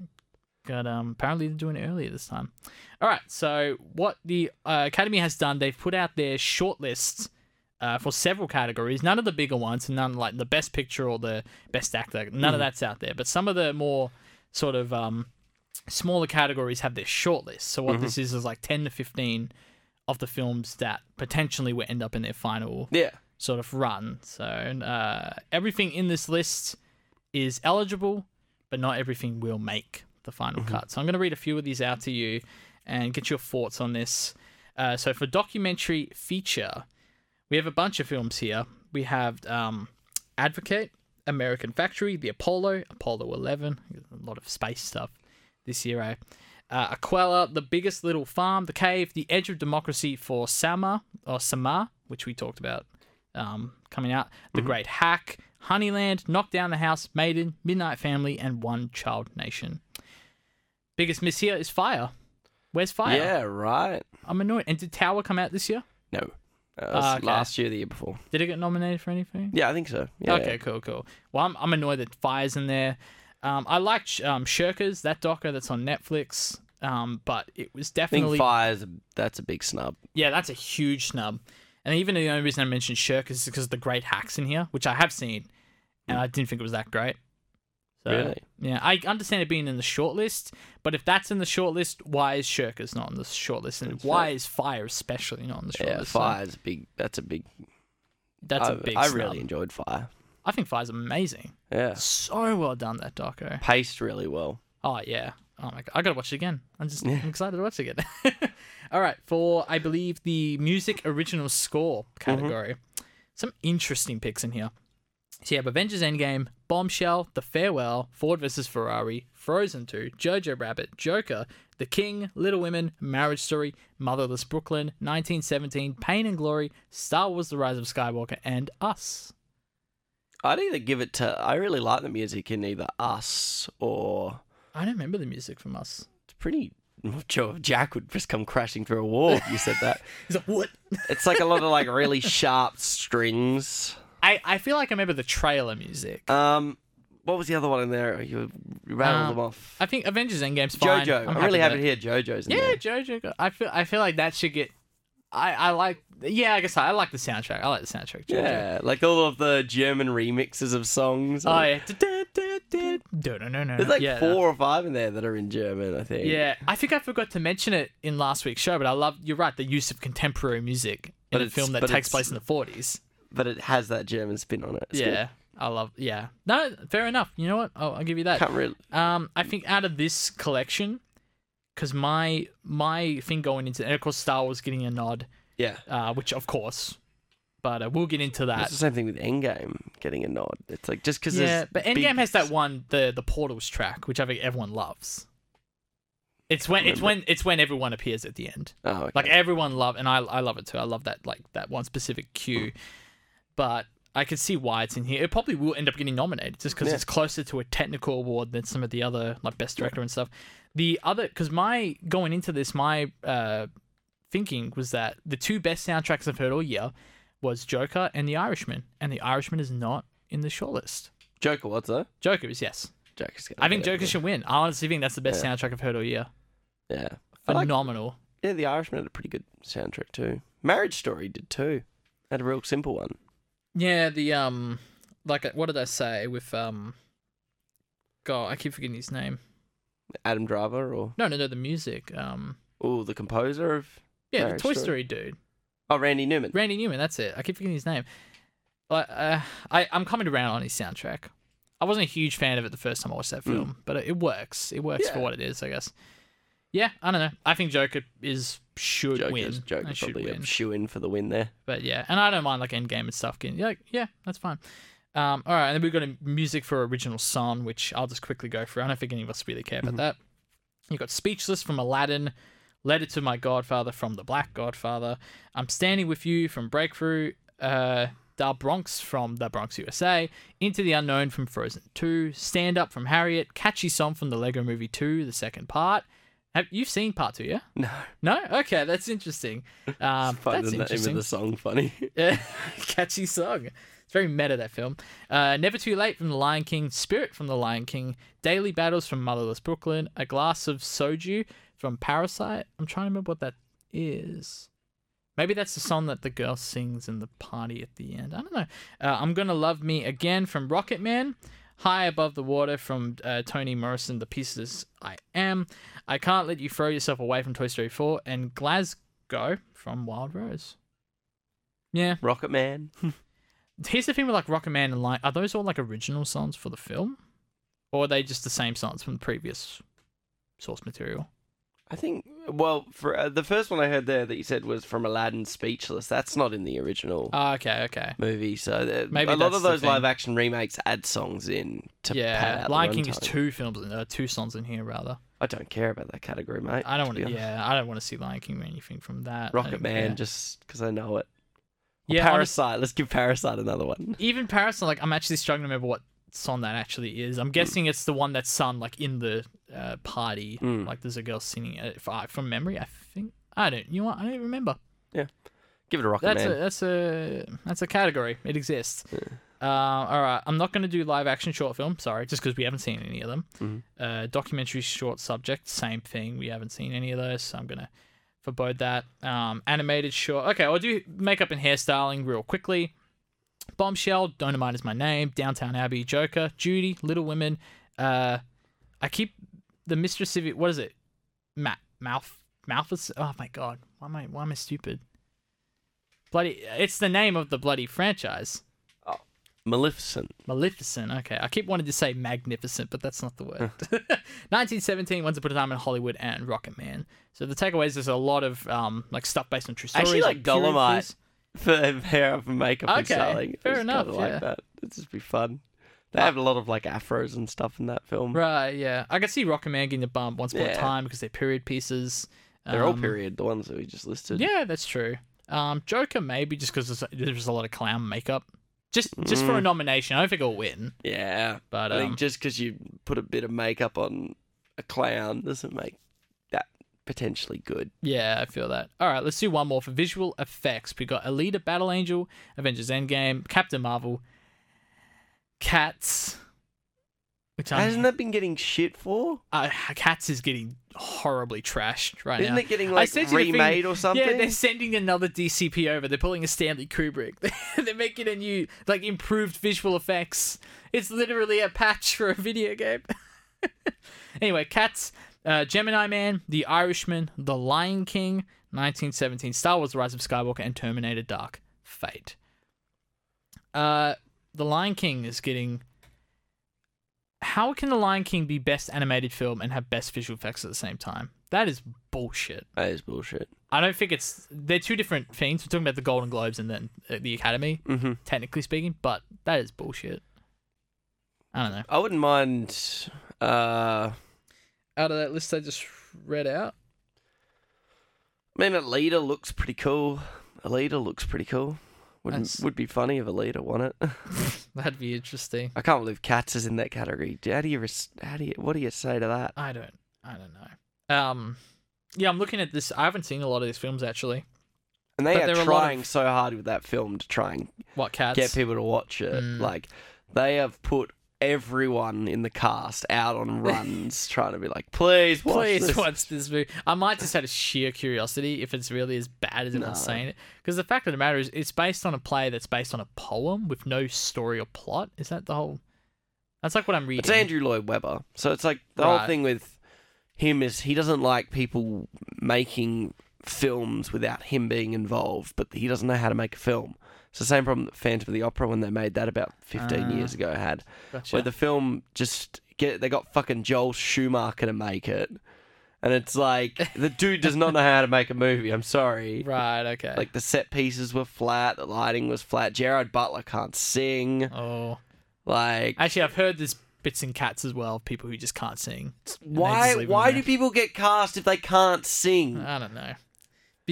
But um, apparently they're doing it earlier this time. All right, so what the uh, Academy has done, they've put out their shortlists uh, for several categories. None of the bigger ones, and none like the best picture or the best actor. None of that's out there. But some of the more sort of um, smaller categories have their shortlist. So what this is is like ten to fifteen of the films that potentially will end up in their final Yeah. sort of run. So uh, everything in this list is eligible, but not everything will make the final cut. So I'm going to read a few of these out to you and get your thoughts on this. Uh, so for documentary feature, we have a bunch of films here. We have um, Advocate, American Factory, The Apollo, Apollo 11, a lot of space stuff this year, eh? Uh, Aquarela, The Biggest Little Farm, The Cave, The Edge of Democracy for Sama, or Sama, which we talked about um, coming out, The Great Hack, Honeyland, Knock Down the House, Maiden, Midnight Family, and One Child Nation. Biggest miss here is Fyre. Where's Fyre? Yeah, right. I'm annoyed. And did Tower come out this year? No. Was Ah, okay. last year, the year before. Did it get nominated for anything? Yeah, I think so. Yeah. Okay, cool, cool. Well, I'm, I'm annoyed that Fyre's in there. Um, I like um, Shirkers, that docker that's on Netflix. Um, but it was definitely Fyre's, that's a big snub. yeah, that's a huge snub. And even the only reason I mentioned Shirkers is because of the great hacks in here, which I have seen, and I didn't think it was that great. So, Really? Yeah, I understand it being in the shortlist, but if that's in the shortlist, why is Shirkers not on the shortlist, and That's why right. is Fyre especially not on the shortlist? Yeah, So Fyre's big. That's a big. that's I, a big. I snub. really enjoyed Fyre. I think Fyre's amazing. Yeah. So well done that doco. Paced really well. Oh yeah. Oh my god. I gotta watch it again. I'm just I'm excited to watch it again. All right, for I believe the music original score mm-hmm. category, some interesting picks in here. So you have Avengers Endgame, Bombshell, The Farewell, Ford vs Ferrari, Frozen 2, Jojo Rabbit, Joker, The King, Little Women, Marriage Story, Motherless Brooklyn, 1917, Pain and Glory, Star Wars: The Rise of Skywalker, and Us. I'd either give it to. I really like the music in either Us or. I don't remember the music from Us. It's pretty. Sure Jack would just come crashing through a wall. if You said that. He's like, what? It's like a lot of like really sharp strings. I, I feel like I remember the trailer music. Um, what was the other one in there? You rattled Um, them off. I think Avengers Endgame's fine. Jojo. I'm, happy really happy it. to hear JoJo's in Yeah, there. Jojo. I feel I feel like that should get. I I like. Yeah, I guess I, I like the soundtrack. I like the soundtrack. Yeah, like all of the German remixes of songs. Oh yeah. No no no no. There's like yeah, four or five in there that are in German, I think. Yeah, I think I forgot to mention it in last week's show, but I love. You're right. The use of contemporary music But in a film that takes place in the 40s. But it has that German spin on it. It's good. Yeah. I love. Yeah, no, fair enough. You know what? I'll, I'll give you that. Can't really. Um, I think out of this collection, because my my thing going into and of course Star Wars getting a nod, Yeah. uh, which of course, but uh, we'll get into that. It's the same thing with Endgame getting a nod. It's like just because Yeah, but Endgame has that one, the the Portals track, which I think everyone loves. It's when it's when it's when everyone appears at the end. Oh, okay. Like everyone love, and I I love it too. I love that like that one specific cue, but I can see why it's in here. It probably will end up getting nominated just because Yeah. it's closer to a technical award than some of the other like best director and stuff. The other because my going into this, my uh thinking was that the two best soundtracks I've heard all year was Joker and The Irishman, and The Irishman is not in the shortlist. Joker, what's that? Joker is yes. Joker's I think Joker should win. I honestly think that's the best Yeah. soundtrack I've heard all year. Yeah. I like- Phenomenal. yeah, The Irishman had a pretty good soundtrack too. Marriage Story did too. Had a real simple one. Yeah, the um, like what did I say with um, God, I keep forgetting his name. Adam Driver or No, no, no, the music. Um, oh, the composer of yeah, Marriage the Toy Story. Story dude, oh Randy Newman. Randy Newman. That's it. I keep forgetting his name. Like, uh, I I'm coming around on his soundtrack. I wasn't a huge fan of it the first time I watched that film, but it, works. It works for what it is, I guess. Yeah, I don't know. I think Joker is should Joker's, win. Joker's I should probably win. shoe in for the win there. But yeah, and I don't mind like Endgame and stuff. Getting like, yeah, that's fine. Um, all right, and then we've got a music for original song, which I'll just quickly go through. I don't think any of us really care about that. You've got "Speechless" from Aladdin, "Letter to My Godfather" from The Black Godfather, "I'm Standing with You" from Breakthrough, uh, "Da Bronx" from The Bronx USA, "Into the Unknown" from Frozen Two, "Stand Up" from Harriet, "Catchy Song" from the Lego Movie Two, the second part. Have you've seen part two? Yeah. No, No. Okay, that's interesting. Um, that's the name of the song funny. Yeah, catchy song. It's very meta that film. Uh, Never Too Late from The Lion King, Spirit from The Lion King, Daily Battles from Motherless Brooklyn, A Glass of Soju from Parasite. I'm trying to remember what that is. Maybe that's the song that the girl sings in the party at the end. I don't know. Uh, I'm Gonna Love Me Again from Rocket Man. High Above the Water from uh, Toni Morrison, The Pieces I Am. I Can't Let You Throw Yourself Away from Toy Story 4. And Glasgow from Wild Rose. Yeah. Rocket Man. Here's the thing with like Rocket Man and like, are those all like original songs for the film, or are they just the same songs from the previous source material? I think. Well, for uh, the first one I heard there that you said was from Aladdin Speechless. That's not in the original Oh, okay, okay. movie. So Maybe a lot of those live action remakes add songs in to yeah, Lion King is two films, in, uh, two songs in here rather. I don't care about that category, mate. I don't want to. Yeah, I don't want to see Lion King or anything from that. Rocket Man, care. just because I know it. Yeah. honest- Parasite. Let's give Parasite another one. even Parasite, like I'm actually struggling to remember what song that actually is. I'm guessing it's the one that's sung like in the uh, party. Mm. Like there's a girl singing it if I, from memory. I think I don't. You know what? I don't remember. Give it a Rocket That's Man. a that's a that's a category. It exists. Uh, all right, I'm not going to do live action short film. Sorry, just because we haven't seen any of them. Mhm. Uh, documentary short subject, same thing. We haven't seen any of those, so I'm gonna forbode that. Um, animated short. Okay, I'll do makeup and hairstyling real quickly. Bombshell, Dolemite is my name. Downton Abbey, Joker, Judy, Little Women. Uh, I keep the Mistress of what is it? Ma- mouth Malthus. Oh my god, why am I why am I stupid? Bloody, it's the name of the bloody franchise. Maleficent. Maleficent. Okay, I keep wanting to say magnificent, but that's not the word. 1917, Once Upon a Time in Hollywood, and Rocket Man. So the takeaways there's a lot of um like stuff based on true stories. Actually, like Dolemite. For hair and makeup and Okay, styling. fair It's enough, Kinda like yeah. that. It'd just be fun. They have a lot of like afros and stuff in that film. Right. Yeah, I can see Rocket Man getting a bump Once Upon a Time because they're period pieces. They're all Um, period. The ones that we just listed. Yeah, that's true. Um, Joker maybe just because there's, there's a lot of clown makeup. Just just for a Mm. nomination. I don't think it'll win, Yeah. but I um, think just because you put a bit of makeup on a clown doesn't make that potentially good. Yeah, I feel that. All right, let's do one more for visual effects. We got Alita Battle Angel, Avengers Endgame, Captain Marvel, Cats. Which Hasn't I'm, that been getting shit for? uh, Cats is getting horribly trashed right Isn't now. it getting I like said you the thing- remade or something? Yeah, they're sending another DCP over. They're pulling a Stanley Kubrick. they're making a new, like, improved visual effects. It's literally a patch for a video game. anyway, Cats, uh, Gemini Man, The Irishman, The Lion King, 1917, Star Wars: The Rise of Skywalker, and Terminator: Dark Fate. Uh, The Lion King is getting. How can The Lion King be best animated film and have best visual effects at the same time? That is bullshit. That is bullshit. I don't think it's. They're two different things. We're talking about the Golden Globes and then uh, the Academy, Mm-hmm. technically speaking, but that is bullshit. I don't know. I wouldn't mind. Uh, Out of that list I just read out, I mean, Alita looks pretty cool. Alita looks pretty cool. Would That's- would be funny if Alita won it. that'd be interesting. I can't believe Cats is in that category. How do you? res- How do you? What do you say to that? I don't. I don't know. Um, yeah, I'm looking at this. I haven't seen a lot of these films actually. And they But are are a lot trying of- so hard with that film to try and What cats? get people to watch it. Mm. Like they have put everyone in the cast out on runs, trying to be like, please, watch Please this. watch this movie. I might just out of sheer curiosity if it's really as bad as everyone's No. saying it. Because the fact of the matter is, it's based on a play that's based on a poem with no story or plot. Is that the whole? That's like what I'm reading. It's Andrew Lloyd Webber, so it's like the whole thing with him is he doesn't like people making films without him being involved, but he doesn't know how to make a film. It's the same problem that Phantom of the Opera when they made that about 15 Ah. years ago had. Gotcha. where the film just get they got fucking Joel Schumacher to make it, and it's like the dude does not know how to make a movie. I'm sorry. Right. Okay. Like the set pieces were flat, the lighting was flat. Gerard Butler can't sing. oh, Like actually, I've heard there's bits and cats as well. People who just can't sing. why just leave them why do people get cast if they can't sing? I don't know.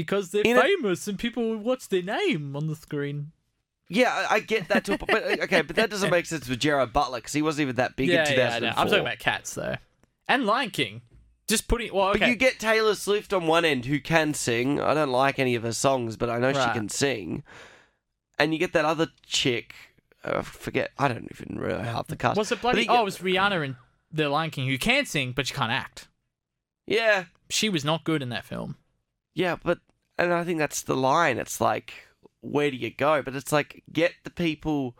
Because they're In a- famous and people watch their name on the screen. Yeah, I, get that, to a, po- but uh, okay, but that doesn't make sense with Gerard Butler because he wasn't even that big in yeah, yeah, I know. 2004. I'm talking about cats though, and Lion King. Just putting. Well, okay. But you get Taylor Swift on one end who can sing. I don't like any of her songs, but I know she can sing. And you get that other chick. uh, I forget. I don't even really half the cast. Was it bloody? he- Oh, it was Rihanna in The Lion King who can sing, but she can't act. Yeah, She was not good in that film. yeah, but and I think that's the line. It's like, where do you go? But it's like get the people.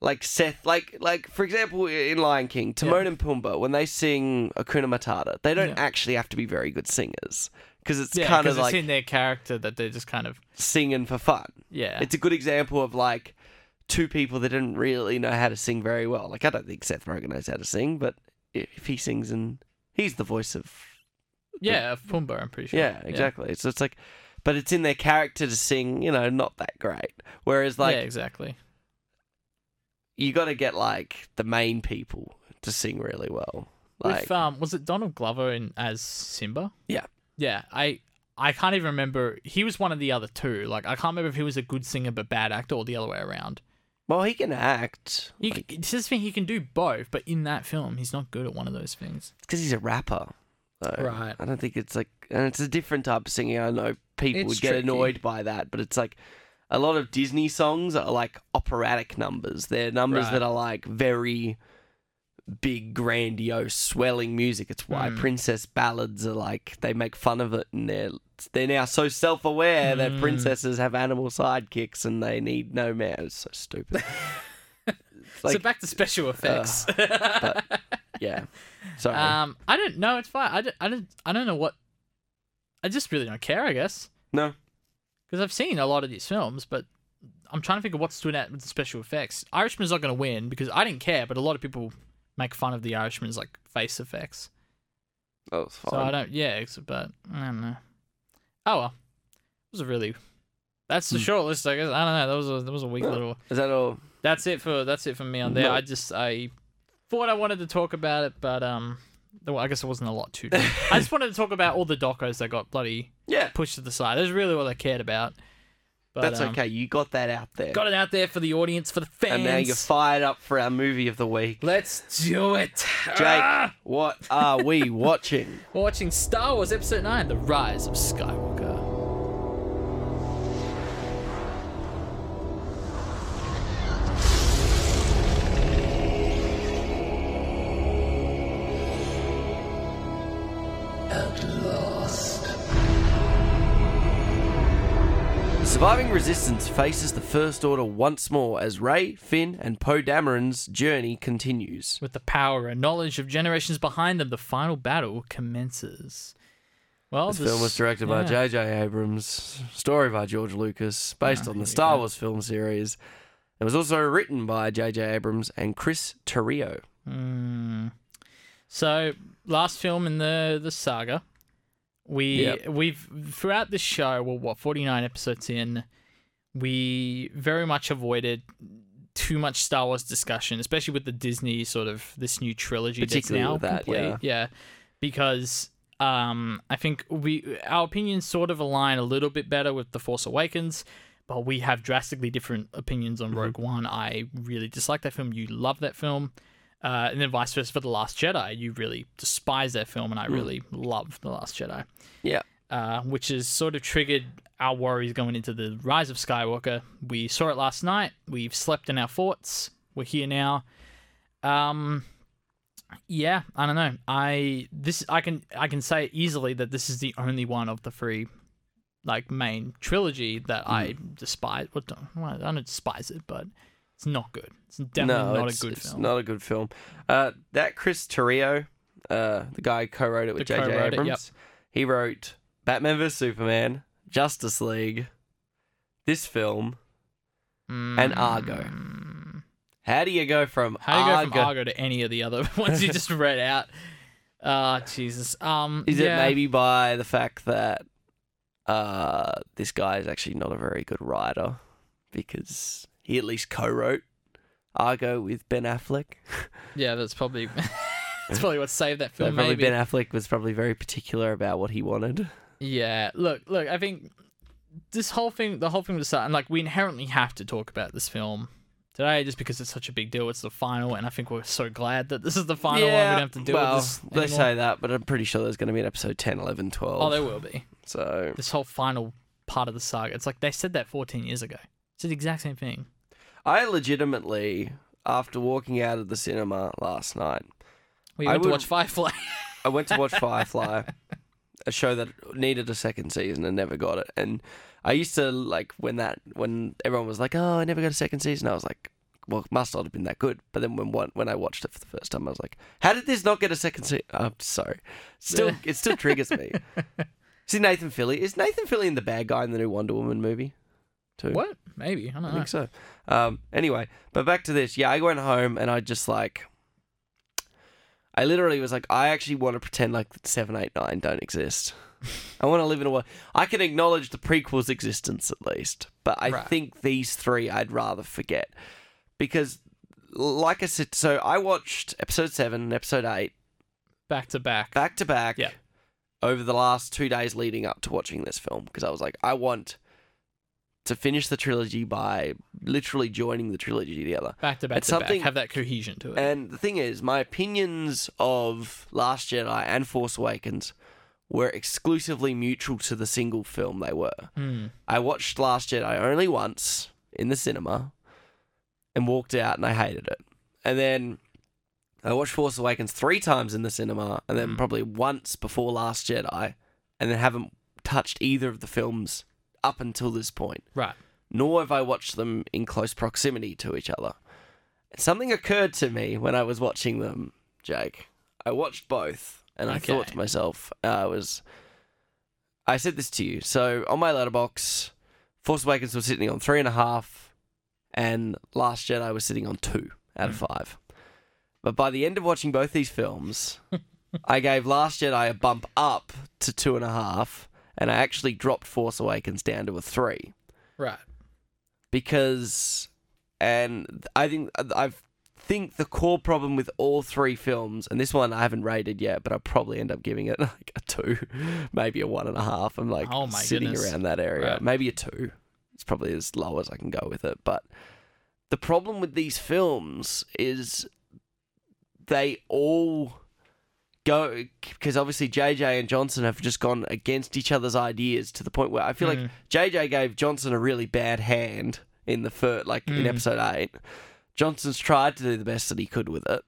Like Seth, like like for example in Lion King, Timon and Pumbaa when they sing Hakuna Matata, they don't Yeah. actually have to be very good singers because it's Yeah, kind of it's like in their character that they're just kind of singing for fun. yeah. It's a good example of like two people that didn't really know how to sing very well. Like I don't think Seth Rogen knows how to sing, but if he sings and he's the voice of yeah, of Pumbaa, I'm pretty sure. yeah, exactly. So it's like, but it's in their character to sing, you know, not that great. Whereas like yeah, exactly. you got to get like the main people to sing really well. Like With um, was it Donald Glover in as Simba? Yeah. Yeah, I I can't even remember. He was one of the other two. Like I can't remember if he was a good singer but bad actor or the other way around. well, he can act He, it's just thing he can do both, but in that film, he's not good at one of those things. because he's a rapper. So Right. I don't think it's like, and it's a different type of singing. I know people It's would get tricky. annoyed by that, but it's like a lot of Disney songs are like operatic numbers. They're numbers Right. that are like very big, grandiose, swelling music. It's why Mm. princess ballads are like they make fun of it, and they're they're now so self-aware that Mm. princesses have animal sidekicks and they need no man. It's so stupid. It's so back to special effects. but yeah, sorry. um, I don't know. It's fine. I don't. I don't. I don't know what. I just really don't care. I guess no, because I've seen a lot of these films, but I'm trying to think of what stood out with the special effects. Irishman's not going to win because I didn't care, but a lot of people make fun of the Irishman's like face effects. that was fine. So I don't. Yeah, it's, but I don't know. Oh well, it was a really. That's the Hmm. short list, I guess. I don't know. That was a that was a weak little. Is that all? That's it for that's it for me on there. No. I just I thought I wanted to talk about it, but um, well, I guess there wasn't a lot to. do. I just wanted to talk about all the docos that got bloody Yeah, pushed to the side. That's really all I cared about. But, that's um, okay. You got that out there. Got it out there for the audience, for the fans. And now you're fired up for our movie of the week. Let's do it. Jake, Ah! what are we watching? We're watching Star Wars Episode 9 The Rise of Skywalker. Surviving resistance faces the First Order once more as Rey, Finn, and Poe Dameron's journey continues. With the power and knowledge of generations behind them, the final battle commences. Well, This film was directed by yeah. J.J. Abrams, story by George Lucas, based Ah, on the Star. Wars film series. It was also written by J.J. Abrams and Chris Terrio. Hmm. So last film in the the saga, we Yep. we've throughout this show, well, what forty nine episodes in, we very much avoided too much Star Wars discussion, especially with the Disney sort of this new trilogy that's now that, complete. Yeah, because um, I think we our opinions sort of align a little bit better with the Force Awakens. But we have drastically different opinions on Rogue One. I really dislike that film. You love that film. Uh, and then vice versa for The Last Jedi. You really despise that film, and I really love The Last Jedi. Yeah. Uh, which has sort of triggered our worries going into The Rise of Skywalker. We saw it last night. We've slept in our forts. We're here now. Um, yeah, I don't know. I this I can I can say easily that this is the only one of the three like main trilogy that I despise. What well, I don't despise it, but it's not good. It's definitely no, not it's, a good it's film. not a good film. Uh, that Chris Terrio, uh, the guy who co-wrote it with The J.J. it, Abrams, yep. he wrote Batman vs Superman, Justice League, this film, and Argo. Mm. How do you go from How do you go Argo? from Argo to any of the other ones you just read out? Ah, Jesus. Um, Is yeah. it maybe by the fact that uh, this guy is actually not a very good writer because he at least co-wrote Argo with Ben Affleck. Yeah, that's probably that's probably what saved that So film. probably maybe. Ben Affleck was probably very particular about what he wanted. Yeah, look, look. I think this whole thing, the whole thing was and like we inherently have to talk about this film today, just because it's such a big deal. It's the final, and I think we're so glad that this is the final one. We don't have to deal well, with this they anymore. say that, but I'm pretty sure there's going to be an episode 10, 11, 12. Oh, there will be so this whole final part of the saga. It's like they said that 14 years ago. It's the exact same thing. I legitimately, after walking out of the cinema last night, We I went to watch Firefly. I went to watch Firefly, a show that needed a second season and never got it. And I used to like when that when everyone was like, "Oh, I never got a second season." I was like, "Well, it must not have been that good." But then when one, when I watched it for the first time, I was like, "How did this not get a second season?" Oh, I'm sorry. Still, it still triggers me. See Nathan Fillion is Nathan Fillion the bad guy in the new Wonder Woman movie? Too. what? Maybe I don't I know. think so. Um, anyway, but back to this. Yeah, I went home and I just like, I literally was like, I actually want to pretend like seven, eight, nine don't exist. I want to live in a world. I can acknowledge the prequel's existence at least, but I Right. think these three I'd rather forget because, like I said, so I watched episode seven and episode eight Back to back. back to back Yeah. over the last two days leading up to watching this film because I was like, I want to finish the trilogy by literally joining the trilogy together. Back to back It's to back. something- Have that cohesion to it. And the thing is, my opinions of Last Jedi and Force Awakens were exclusively mutual to the single film they were. Hmm. I watched Last Jedi only once in the cinema and walked out and I hated it. And then I watched Force Awakens three times in the cinema and then Mm. probably once before Last Jedi and then haven't touched either of the films up until this point. Right. Nor have I watched them in close proximity to each other. Something occurred to me when I was watching them, Jake. I watched both and I thought to myself, uh, I was I said this to you. So on my Letterboxd, Force Awakens was sitting on three and a half, and Last Jedi was sitting on two out of five. But by the end of watching both these films, I gave Last Jedi a bump up to two and a half, and I actually dropped Force Awakens down to a three Right. because, and I think I think the core problem with all three films, and this one I haven't rated yet, but I'll probably end up giving it like a two, maybe a one and a half. I'm like Oh sitting goodness. around that area, Right. maybe a two. It's probably as low as I can go with it. But the problem with these films is they all go because obviously JJ and Johnson have just gone against each other's ideas to the point where I feel like Mm. JJ gave Johnson a really bad hand in the first, like in Mm. episode eight. Johnson's tried to do the best that he could with it.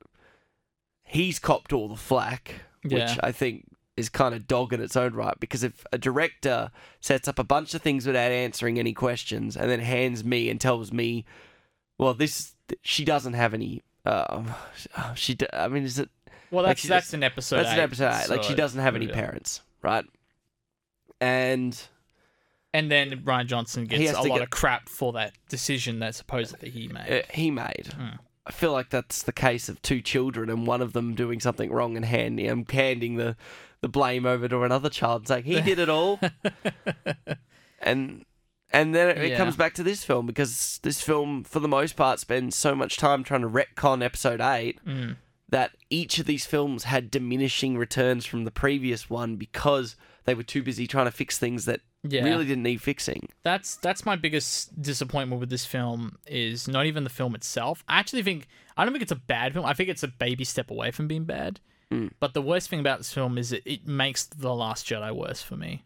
He's copped all the flack, Yeah. which I think is kind of dog in its own right. Because if a director sets up a bunch of things without answering any questions and then hands me and tells me, well, this she doesn't have any. Uh, she, I mean, is it Well, that's she that's does- an episode. that's an episode eight. Like she doesn't have any yeah. parents, right? And And then Rian Johnson gets a lot get- of crap for that decision that supposedly he made. uh, he made. Hmm. I feel like that's the case of two children and one of them doing something wrong and handing um, handing the, the blame over to another child and saying he did it all. and and then it, it Yeah. comes back to this film because this film, for the most part, spends so much time trying to retcon episode eight Mm. That each of these films had diminishing returns from the previous one because they were too busy trying to fix things that Yeah. really didn't need fixing. That's that's my biggest disappointment with this film is not even the film itself. I actually think I don't think it's a bad film. I think it's a baby step away from being bad. Mm. But the worst thing about this film is it, it makes The Last Jedi worse for me.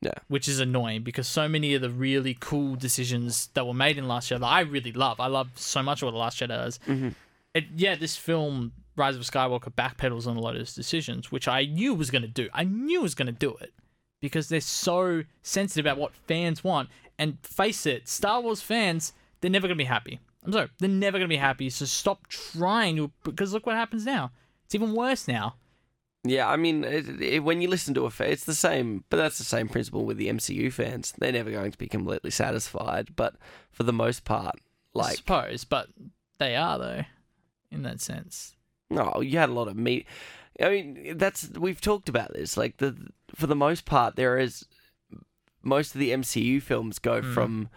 Yeah. Which is annoying because so many of the really cool decisions that were made in Last Jedi I really love. I love so much of what The Last Jedi does. Mhm. It, yeah, this film Rise of Skywalker backpedals on a lot of those decisions, which I knew was going to do. I knew it was going to do it because they're so sensitive about what fans want. And face it, Star Wars fans, they're never going to be happy. I'm sorry, they're never going to be happy. So stop trying to, because look what happens now. It's even worse now. Yeah, I mean, it, it, when you listen to a fan, it's the same, but that's the same principle with the MCU fans. They're never going to be completely satisfied, but for the most part, like. I suppose, but they are though, in that sense. No, you had a lot of meat. I mean, that's we've talked about this. Like the for the most part, there is most of the MCU films go Mm. from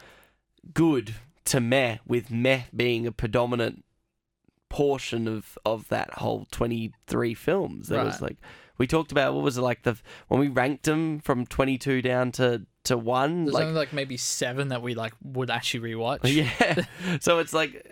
good to meh, with meh being a predominant portion of of that whole 23 films there was like we talked about what was it like the when we ranked them from 22 down to to 1 There's like only like maybe seven that we like would actually rewatch. yeah so it's like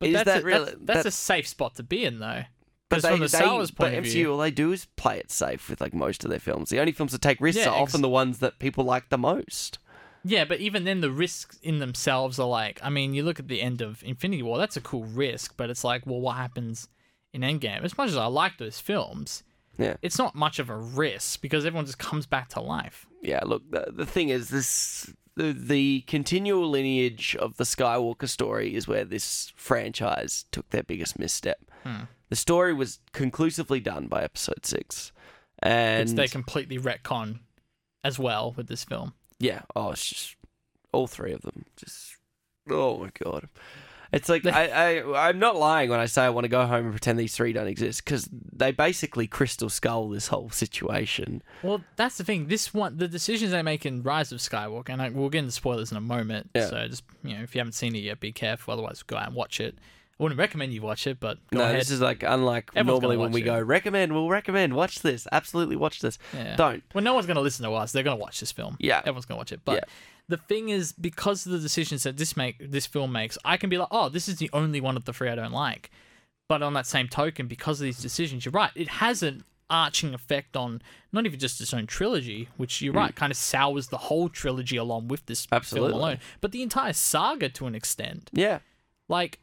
but that's that a, really that's, that's a safe spot to be in though. but Because they, from the they, Star Wars but point of MCU, view, all they do is play it safe with like most of their films. The only films that take risks Yeah, are ex- often the ones that people like the most. yeah, but even then the risks in themselves are like, I mean, you look at the end of Infinity War, that's a cool risk, but it's like, well, what happens in Endgame? As much as I like those films, Yeah. it's not much of a risk because everyone just comes back to life. Yeah, look, the, the thing is, this the, the continual lineage of the Skywalker story is where this franchise took their biggest misstep. Hmm. The story was conclusively done by Episode Six, and It's they completely retcon as well with this film. yeah, oh, it's just all three of them. Just oh my god. It's like I, I I'm not lying when I say I want to go home and pretend these three don't exist because they basically crystal skull this whole situation. Well, that's the thing. This one, the decisions they make in Rise of Skywalker, and I, we'll get into spoilers in a moment. Yeah. So just you know, if you haven't seen it yet, be careful. Otherwise, go out and watch it. I wouldn't recommend you watch it, but go no, ahead. this is like unlike Everyone's normally when we watch go recommend. We'll recommend. Watch this. Absolutely watch this. yeah. Don't. Well, no one's going to listen to us. They're going to watch this film. Yeah. Everyone's going to watch it. But Yeah. the thing is, because of the decisions that this make this film makes, I can be like, oh, this is the only one of the three I don't like. But on that same token, because of these decisions, you're right. It has an arching effect on not even just its own trilogy, which you're right, mm. kind of sours the whole trilogy along with this. Absolutely. film alone, but the entire saga to an extent. Yeah, Like,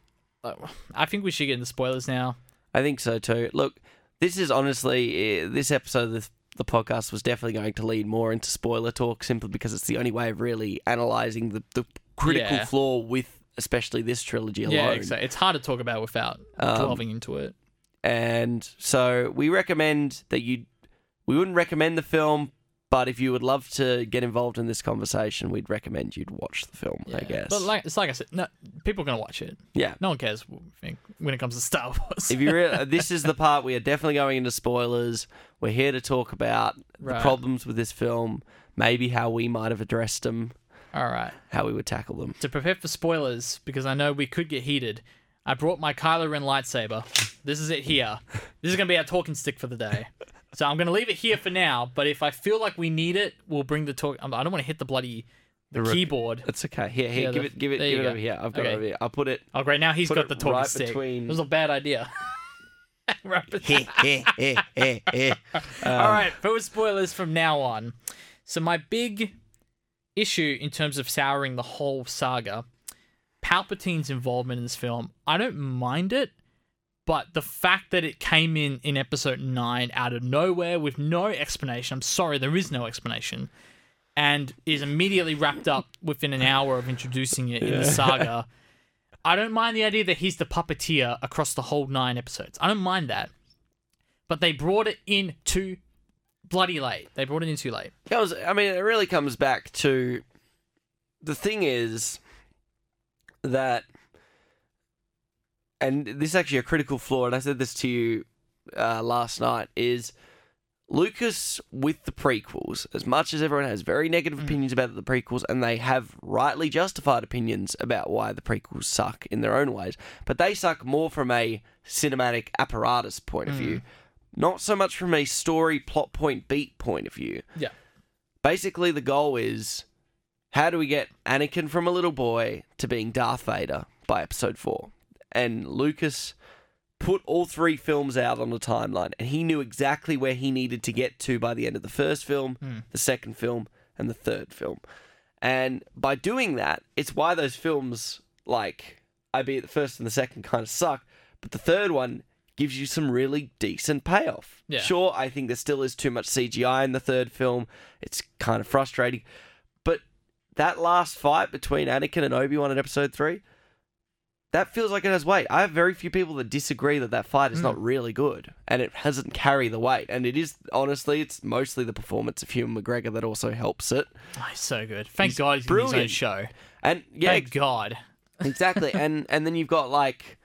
I think we should get into spoilers now. I think so too. Look, this is honestly uh, this episode of the, the podcast was definitely going to lead more into spoiler talk simply because it's the only way of really analyzing the, the critical Yeah. flaw with especially this trilogy alone. Yeah, exactly. It's hard to talk about without Um, delving into it. And so we recommend that you. We wouldn't recommend the film, but if you would love to get involved in this conversation, we'd recommend you'd watch the film. I guess. But like it's like I said, no, people are gonna watch it. yeah. No one cares what we think when it comes to Star Wars. If you re- this is the part we are definitely going into spoilers. We're here to talk about the problems with this film, maybe how we might have addressed them, All right. how we would tackle them. To prepare for spoilers, because I know we could get heated, I brought my Kylo Ren lightsaber. This is it here. This is gonna be our talking stick for the day. So I'm gonna leave it here for now. But if I feel like we need it, we'll bring the talk. I don't want to hit the bloody the, rec- keyboard. It's okay. Here, here, Yeah, give the- it, give it, give it go. over here. I've got Okay. it over here. I'll put it. Oh, great! Now he's got the talking right stick. between- It was a bad idea. right between- Um, All right, for spoilers from now on. So my big issue in terms of souring the whole saga, Palpatine's involvement in this film, I don't mind it, but the fact that it came in in episode 9 out of nowhere with no explanation, I'm sorry, there is no explanation, and is immediately wrapped up within an hour of introducing it in the saga. I don't mind the idea that he's the puppeteer across the whole 9 episodes. I don't mind that. But they brought it in too bloody late. They brought it in too late. That was, I mean, it really comes back to the thing is that, and this is actually a critical flaw, and I said this to you uh, last night, is Lucas with the prequels, as much as everyone has very negative opinions about the prequels, and they have rightly justified opinions about why the prequels suck in their own ways, but they suck more from a cinematic apparatus point of view, not so much from a story, plot point, beat point of view. Yeah. basically the goal is how do we get Anakin from a little boy to being Darth Vader by episode 4 and Lucas put all three films out on the timeline and he knew exactly where he needed to get to by the end of the first film hmm. the second film and the third film. And by doing that it's why those films like albeit the first and the second kind of suck but the third one gives you some really decent payoff. Yeah. sure i think there still is too much cgi in the third film. It's kind of frustrating. But that last fight between anakin and obi-wan in episode 3 that feels like it has weight. I have very few people that disagree that that fight is not hmm. really good and it hasn't carry the weight. And it is honestly, it's mostly the performance of Ewan McGregor that also helps it. Oh, he's so good. Thank He's God he's in his own brilliant. show. And yeah, Thank God. exactly. and and then you've got like,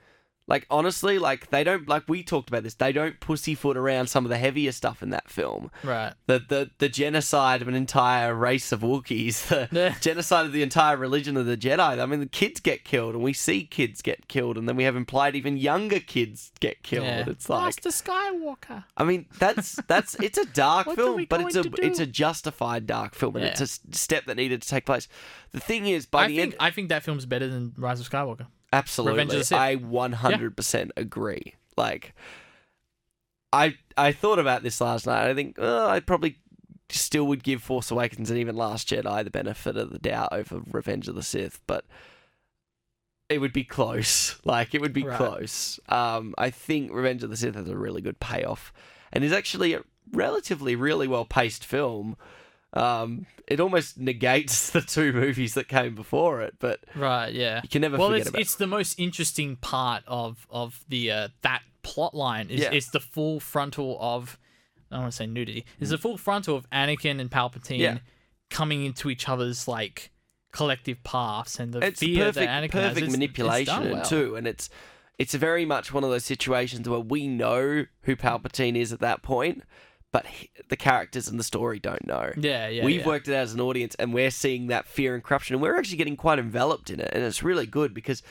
like honestly, like they don't like we talked about this. They don't pussyfoot around some of the heavier stuff in that film. Right. The the the genocide of an entire race of Wookiees, the Yeah. genocide of the entire religion of the Jedi. I mean, the kids get killed, and we see kids get killed, and then we have implied even younger kids get killed. Yeah. It's like Master Skywalker. I mean, that's that's it's a dark film, but it's a going to do? it's a justified dark film, and Yeah. it's a step that needed to take place. The thing is, by I the think end, I think that film's better than Rise of Skywalker. Absolutely, Revenge of the Sith. I one hundred percent agree. Like, I I thought about this last night. I think oh, I probably still would give Force Awakens and even Last Jedi the benefit of the doubt over Revenge of the Sith, but it would be close. Like it would be Right. close. Um, I think Revenge of the Sith has a really good payoff, and is actually a relatively really well paced film. Um, it almost negates the two movies that came before it, but Right. Yeah. you can never well, forget it's about. it's the most interesting part of of the uh, that plot line is Yeah. it's the full frontal of I don't want to say nudity. It's the full frontal of Anakin and Palpatine. Yeah. coming into each other's like collective paths and the it's fear perfect, that Anakin has. perfect It's- it's manipulation done in well. too, and it's it's very much one of those situations where we know who Palpatine is at that point, but he, the characters and the story don't know. Yeah, yeah. We've yeah. worked it out as an audience, and we're seeing that fear and corruption, and we're actually getting quite enveloped in it, and it's really good because.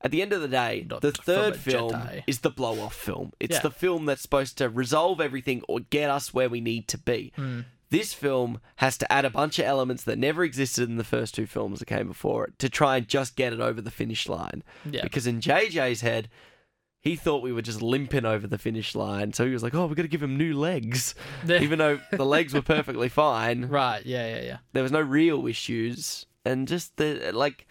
At the end of the day, Not the third film Jedi. is the blow off film. It's Yeah. the film that's supposed to resolve everything or get us where we need to be. Hmm. This film has to add a bunch of elements that never existed in the first two films that came before it to try and just get it over the finish line. Yeah. Because in JJ's head, he thought we were just limping over the finish line. So he was like, oh, we've got to give him new legs. Even though the legs were perfectly fine, Right. Yeah. Yeah. Yeah. there was no real issues. And just the, like,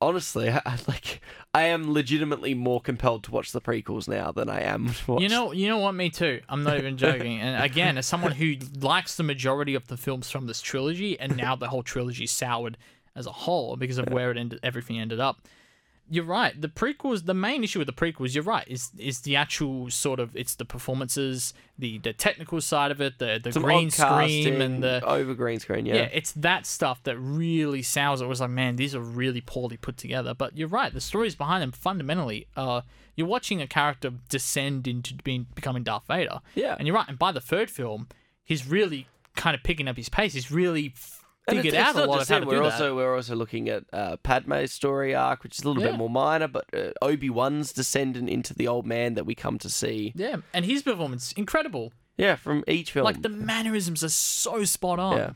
honestly, I, I- like, I am legitimately more compelled to watch the prequels now than I am to watch You know, you know what? Me too. I'm not even joking. And again, as someone who likes the majority of the films from this trilogy, and now the whole trilogy soured as a whole because of where it ended, everything ended up. You're right. The prequels, the main issue with the prequels, you're right, is is the actual sort of it's the performances, the the technical side of it, the the some green screen and the over green screen, yeah. yeah. it's that stuff that really sours it. Was like, man, these are really poorly put together. But you're right, the stories behind them fundamentally, uh, you're watching a character descend into being becoming Darth Vader. Yeah. And you're right, and by the third film, he's really kind of picking up his pace. He's really figured it's, out a lot of how to We're do also we're also looking at uh, Padme's story arc, which is a little Yeah. bit more minor, but uh, Obi Wan's descendant into the old man that we come to see. Yeah, and his performance incredible. Yeah, from each film. Like the mannerisms are so spot on. yeah,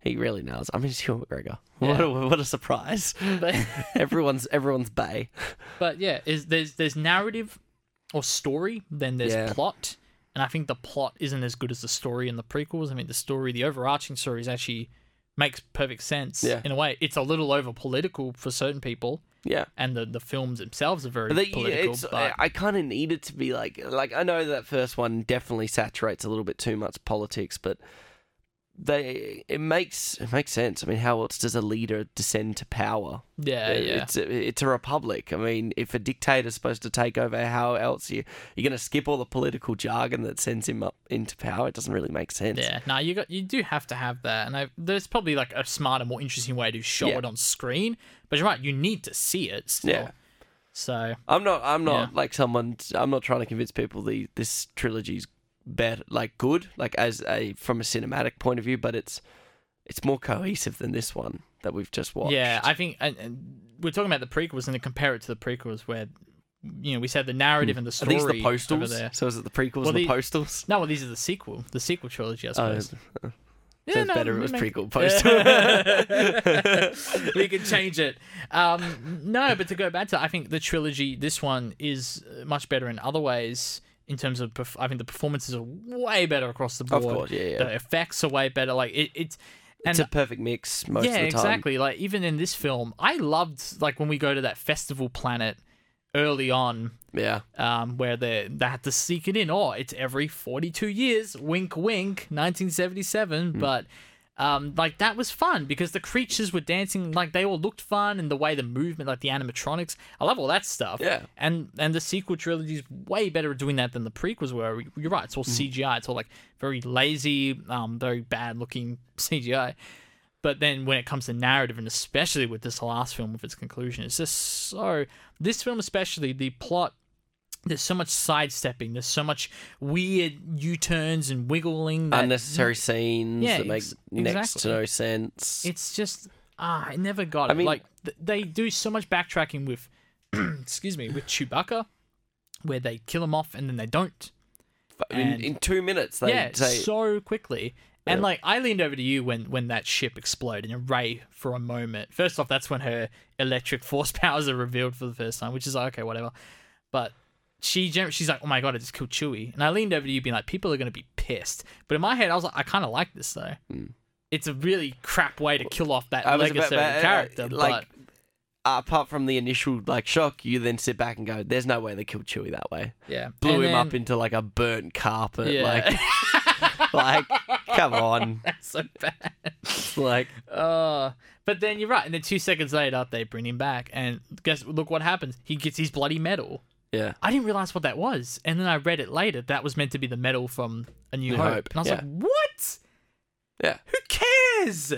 he really nails. I mean, Ewan McGregor. Yeah. What a, what a surprise! But, everyone's everyone's bay. but yeah, is there's there's narrative or story, then there's Yeah. plot, and I think the plot isn't as good as the story in the prequels. I mean, the story, the overarching story, is actually makes perfect sense Yeah. in a way. It's a little over political for certain people, Yeah. and the the films themselves are very But they- political. but I, I kind of need it to be like like I know that first one definitely saturates a little bit too much politics, but they it makes it makes sense. I mean, how else does a leader descend to power? Yeah, uh, yeah. It's a, it's a republic. I mean, if a dictator's supposed to take over, how else you you're going to skip all the political jargon that sends him up into power? It doesn't really make sense. Yeah, no, you got you do have to have that, and I, there's probably like a smarter, more interesting way to show Yeah. it on screen. But you're right, you need to see it. Still. Yeah. So I'm not. I'm not Yeah. like someone. I'm not trying to convince people the this trilogy's better, like good, like as a from a cinematic point of view. But it's it's more cohesive than this one that we've just watched. yeah, I think and, and we're talking about the prequels, and to compare it to the prequels, where you know we said the narrative and the Are story these the over postals? there. So is it the prequels Well, and the the- postals? No, well, these are the sequel, the sequel trilogy, I Oh, suppose. so Yeah, it's no, better it was make- prequel postal. we can change it. Um, no, but to go back to, I think the trilogy, this one is much better in other ways. In terms of, perf- I think the performances are way better across the board. Of course, yeah, yeah. The effects are way better. Like it, it's and it's a perfect mix most yeah, of the time. exactly. Like even in this film, I loved like when we go to that festival planet early on, Yeah. um, where they they had to sneak it in. Oh, it's every forty two years. Wink, wink. Nineteen seventy seven. Hmm. But um, like that was fun because the creatures were dancing. Like they all looked fun, and the way the movement, like the animatronics. I love all that stuff. Yeah. And and the sequel trilogy is way better at doing that than the prequels were. You're right. It's all Hmm. CGI. It's all like very lazy, um, very bad looking CGI. But then when it comes to narrative, and especially with this last film with its conclusion, it's just so. This film, especially, the plot. There's so much sidestepping. There's so much weird U-turns and wiggling. That Unnecessary scenes Yeah, that make ex- next exactly. to no sense. It's just ah, I never got I it. mean- like th- they do so much backtracking with, excuse me, with Chewbacca, where they kill him off and then they don't. in, in two minutes, they yeah, say so quickly. And like I leaned over to you when when that ship exploded and Rey for a moment. First off, that's when her electric force powers are revealed for the first time, which is like okay, whatever. But she she's like, oh my god, I just killed Chewie, and I leaned over to you, being like, people are gonna be pissed. But in my head, I was like, I kind of like this though. It's a really crap way to kill off that legacy the uh, character, like, but apart from the initial like shock, you then sit back and go, "There's no way they killed Chewie that way." yeah, Blew And him up into like a burnt carpet. yeah, Like, like, come on, that's so bad. like, Uh, but then you're right. And then two seconds later, they bring him back, and guess look what happens. He gets his bloody medal. Yeah, I didn't realize what that was, and then I read it later. That was meant to be the medal from A New, New Hope. Hope, and I was yeah. like, "What? yeah, Who cares?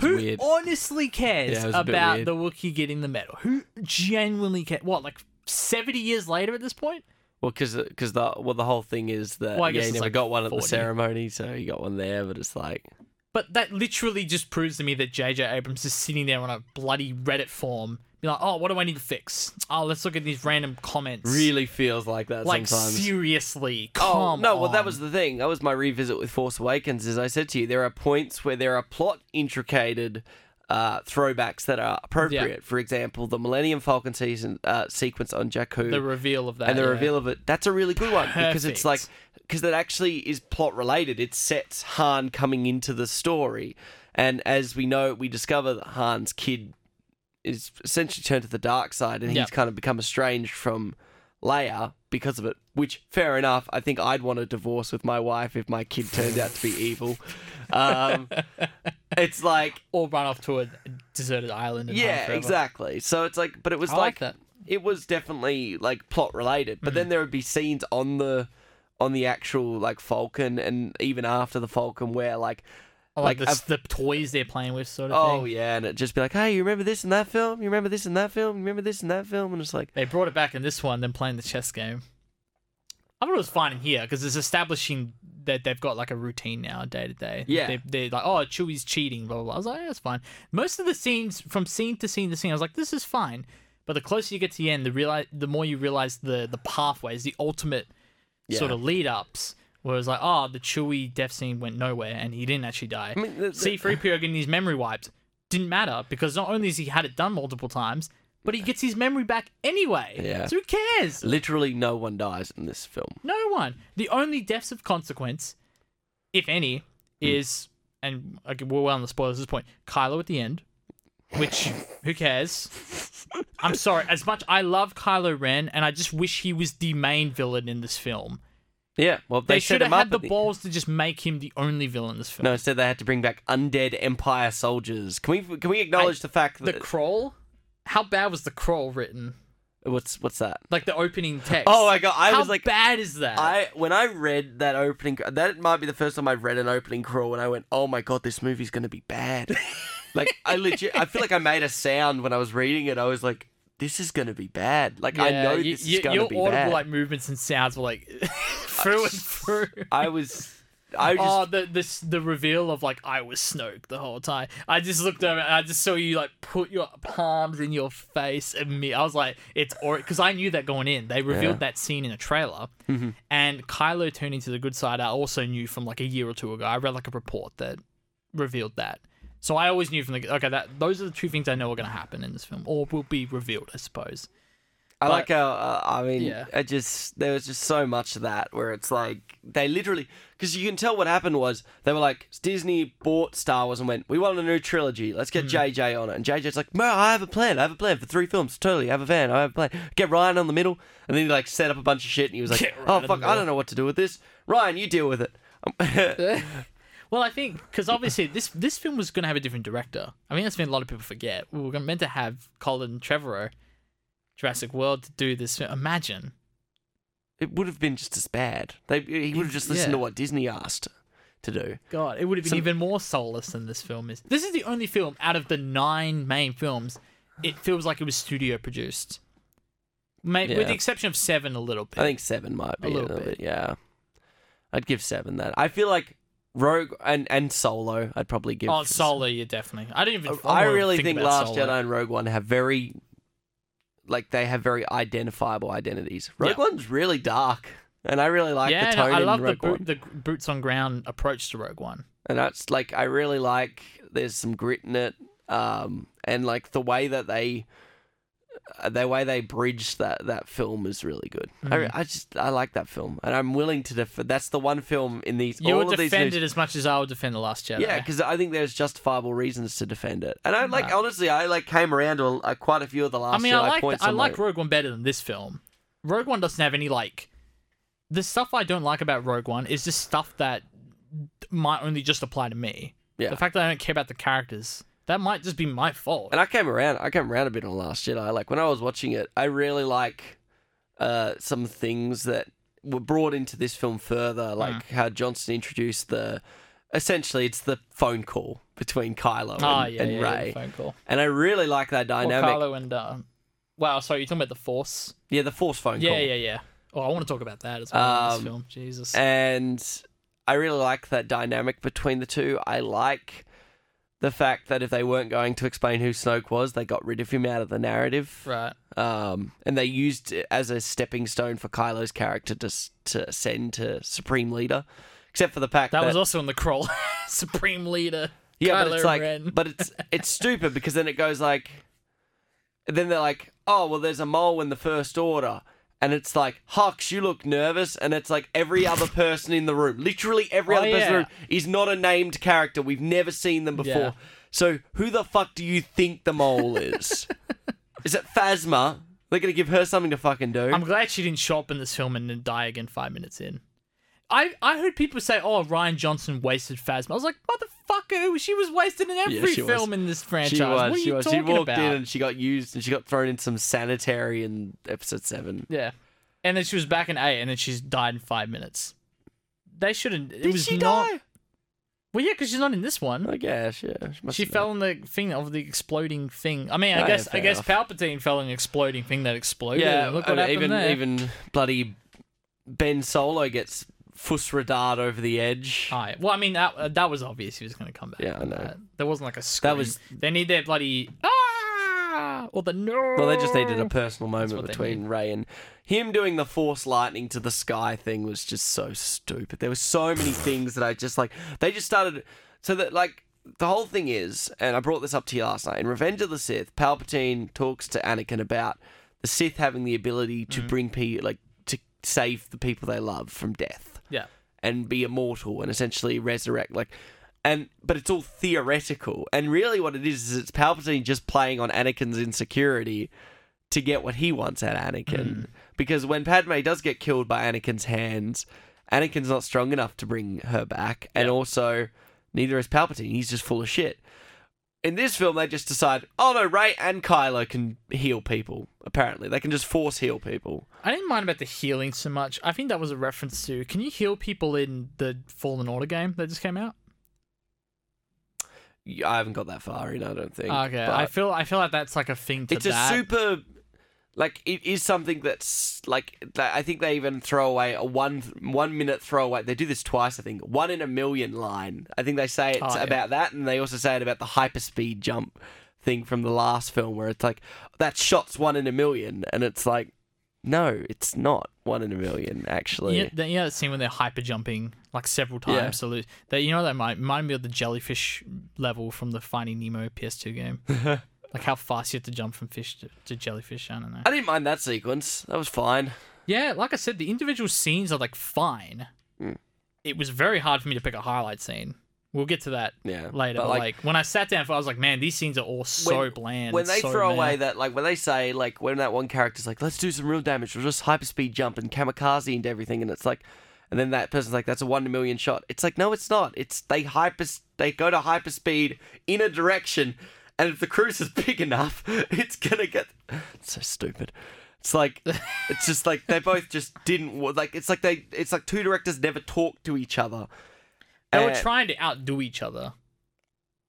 Who weird. honestly cares Yeah, it was a bit about the Wookiee getting the medal? Who genuinely cares? What, like seventy years later at this point? Well, because the well the whole thing is that Well, I yeah, he never like got one at the ceremony, so he got one there. But it's like, But that literally just proves to me that J.J. Abrams is sitting there on a bloody Reddit form, be like, "Oh, what do I need to fix? Oh, let's look at these random comments." really feels like that Like sometimes. seriously, Oh come no! Well, that was the thing. That was my revisit with Force Awakens. As I said to you, there are points where there are plot intricated uh, throwbacks that are appropriate. For example, the Millennium Falcon season uh, sequence on Jakku the reveal of that and the yeah. reveal of it. That's a really good one because it's like Perfect. Because that actually is plot related. It sets Han coming into the story, and as we know, we discover that Han's kid is essentially turned to the dark side, and he's Yep. kind of become estranged from Leia because of it. Which, fair enough. I think I'd want a divorce with my wife if my kid turned out to be evil. Um, it's like, or run off to a deserted island. And yeah, exactly. So it's like, but it was I like like, that. it was definitely like plot related. But Mm. then there would be scenes on the on the actual like Falcon, and even after the Falcon, where like Or like, like, the, the toys they're playing with, sort of Oh thing. yeah, and it just be like, hey, you remember this in that film? You remember this in that film? You remember this in that film? And it's like, They brought it back in this one, then playing the chess game. I thought it was fine in here because it's establishing that they've got like a routine now, day to day. Yeah. They, they're like, oh, Chewie's cheating, blah, blah, blah. I was like, yeah, that's fine. Most of the scenes, from scene to scene to scene, I was like, this is fine. But the closer you get to the end, the realize, the more you realize the the pathways, the ultimate sort of lead ups. Where it's like, oh, the Chewie death scene went nowhere and he didn't actually die. I mean, the, the, C3PO getting his memory wiped didn't matter because not only has he had it done multiple times, but he gets his memory back anyway. Yeah. So who cares? literally no one dies in this film. No one. The only deaths of consequence, if any, Hmm. is, and okay, we're well on the spoilers at this point, Kylo at the end, which, who cares? I'm sorry. As much I love Kylo Ren, and I just wish he was the main villain in this film. Yeah, well, they, They, should have had the the- balls to just make him the only villain in this film. No, instead they had to bring back undead Empire soldiers. Can we can we acknowledge the fact that the crawl. How bad was the crawl written? what's what's that? Like the opening text. Oh my god, I How was like, bad is that? I when I read that opening, that might be the first time I've read an opening crawl, and I went, "Oh my god, this movie's gonna be bad." like I legit, I feel like I made a sound when I was reading it. I was like, "This is gonna be bad." Like I know you- this you- is gonna your be audible bad. like movements and sounds were like through and through. I was, I just, Oh, the this the reveal of like I was Snoke the whole time. I just looked over and I just saw you like put your palms in your face and me. I was like, it's or because I knew that going in. They revealed Yeah. that scene in a trailer, Mm-hmm. and Kylo turning to the good side. I also knew from like a year or two ago. I read like a report that revealed that. So I always knew from the okay that those are the two things I know are going to happen in this film or will be revealed. I suppose. I but- like how uh, I mean, Yeah. I just there was just so much of that where it's like they literally because you can tell what happened was they were like Disney bought Star Wars and went, we want a new trilogy, let's get JJ on it, and JJ's like, no, I have a plan, I have a plan for three films, totally, I have a plan, I have a plan, get Rian on the middle, and then he like set up a bunch of shit, and he was like, Get oh in fuck, I don't know what to do with this, Rian, you deal with it. Well, I think because obviously this this film was going to have a different director. I mean, that's been a lot of people forget. We were meant to have Colin Trevorrow, Jurassic World, to do this. film. Imagine. it would have been just as bad. They he would have just listened Yeah. to what Disney asked to do. God, it would have been Some- even more soulless than this film is. This is the only film out of the nine main films. It feels like it was studio produced, Maybe with the exception of Seven, a little bit. I think seven might be A a little little, bit. bit. Yeah, I'd give seven that. I feel like Rogue and and Solo. I'd probably give. Oh, Solo, yeah, definitely. I didn't even. I I really think, think Last Solo. Jedi and Rogue One have very, like they have very identifiable identities. Rogue Yeah. One's really dark, and I really like yeah, the tone I in love the, Rogue One. the boots on ground approach to Rogue One. and that's like I really like. There's some grit in it, um, and like the way that they, the way they bridge that that film is really good. Mhm. I, I just I like that film, and I'm willing to defend. That's the one film in these. You all would defend movies- it as much as I would defend the Last Jedi. Yeah, because I think there's justifiable reasons to defend it, and I like Nah. honestly, I like came around to uh, quite a few of the last. I mean, Jedi I like points I like Rogue One better than this film. Rogue One doesn't have any like the stuff I don't like about Rogue One is just stuff that might only just apply to me. Yeah. The fact that I don't care about the characters that might just be my fault. And I came around. I came around a bit on Last Jedi. Like when I was watching it, I really like uh, some things that were brought into this film further, like Hmm. how Johnson introduced the. Essentially, it's the phone call between Kylo and, Ah, yeah, and yeah, yeah, Rey, the phone call. and I really like that Well, dynamic. Carlo and uh, wow, sorry, you're talking about the Force. yeah, the Force phone Yeah, call. yeah, yeah. Yeah. Oh, I want to talk about that as well in Um, this film. Jesus. and I really like that dynamic between the two. I like the fact that if they weren't going to explain who Snoke was, they got rid of him out of the narrative. right. Um, and they used it as a stepping stone for Kylo's character to to ascend to Supreme Leader. Except for the fact that, That was also in the crawl. Supreme Leader. yeah, but Kylo it's like, Ren. but it's it's stupid because then it goes like, then they're like, oh well, there's a mole in the First Order, and it's like, Hux, you look nervous, and it's like every other person in the room, literally every Oh, other person in the room is not a named character. We've never seen them before. Yeah. So who the fuck do you think the mole is? is it Phasma? They're gonna give her something to fucking do. I'm glad she didn't show up in this film and then die again five minutes in. I, I heard people say, "Oh, Rian Johnson wasted Phasma." I was like, "Motherfucker, she was wasted in every she was. film in this franchise." She was. what are she you was. She walked about? in and she got used and she got thrown in some sanitary in episode seven. Yeah, and then she was back in eight, and then she's died in five minutes. They shouldn't. It Did was she not. die? Well, yeah, because she's not in this one. I guess. Yeah. must She fell in the thing of the exploding thing. I mean, I Oh, guess yeah, I guess enough. Palpatine fell in an exploding thing that exploded. Yeah. look I what mean, happened even there. even bloody Ben Solo gets fussradard over the edge. Oh, yeah. Well, I mean that uh, that was obvious he was going to come back. Yeah, I know. That. There wasn't like a scream. was- They need their bloody ah or the no. Well, they just needed a personal moment between Rey and him doing the Force lightning to the sky thing was just so stupid. There were so many things that I just like. They just started so that like the whole thing is, and I brought this up to you last night in Revenge of the Sith. Palpatine talks to Anakin about the Sith having the ability to bring people like to save the people they love from death Yeah. and be immortal and essentially resurrect like and but it's all theoretical and really what it is is it's Palpatine just playing on Anakin's insecurity to get what he wants out of Anakin mm. because when Padme does get killed by Anakin's hands Anakin's not strong enough to bring her back, and also neither is Palpatine. He's just full of shit. In this film, they just decide, oh no, Rey and Kylo can heal people. Apparently, they can just force heal people. I didn't mind about the healing so much. I think that was a reference to can you heal people in the Fallen Order game that just came out? I haven't got that far in. I don't think. Ah, okay, I feel I feel like that's like a thing to it's that. a super. Like it is something that's like that I think they even throw away a one one minute throwaway. They do this twice, I think. One in a million line. I think they say it's Oh, yeah. about that, and they also say it about the hyperspeed jump thing from the last film, where it's like that shot's one in a million, and it's like, no, it's not one in a million actually. Yeah, the, yeah, that scene when they're hyper jumping like several times Yeah. lose. That you know that might remind me of the jellyfish level from the Finding Nemo PS2 game. like how fast you have to jump from fish to, to jellyfish. I don't know. I didn't mind that sequence. That was fine. Yeah, like I said, the individual scenes are like fine. Mm. It was very hard for me to pick a highlight scene. We'll get to that Yeah, later. But, But, like, when I sat down, for, I was like, man, these scenes are all so When- bland. when they so throw away that like when they say like when that one character's like let's do some real damage we'll just hyperspeed jump and kamikaze and everything and it's like and then that person's like that's a one in a million shot it's like no it's not it's they hyper they go to hyperspeed in a direction and if the cruise is big enough it's gonna get it's so stupid it's like it's just like they both just didn't like it's like they it's like two directors never talked to each other they were trying to outdo each other.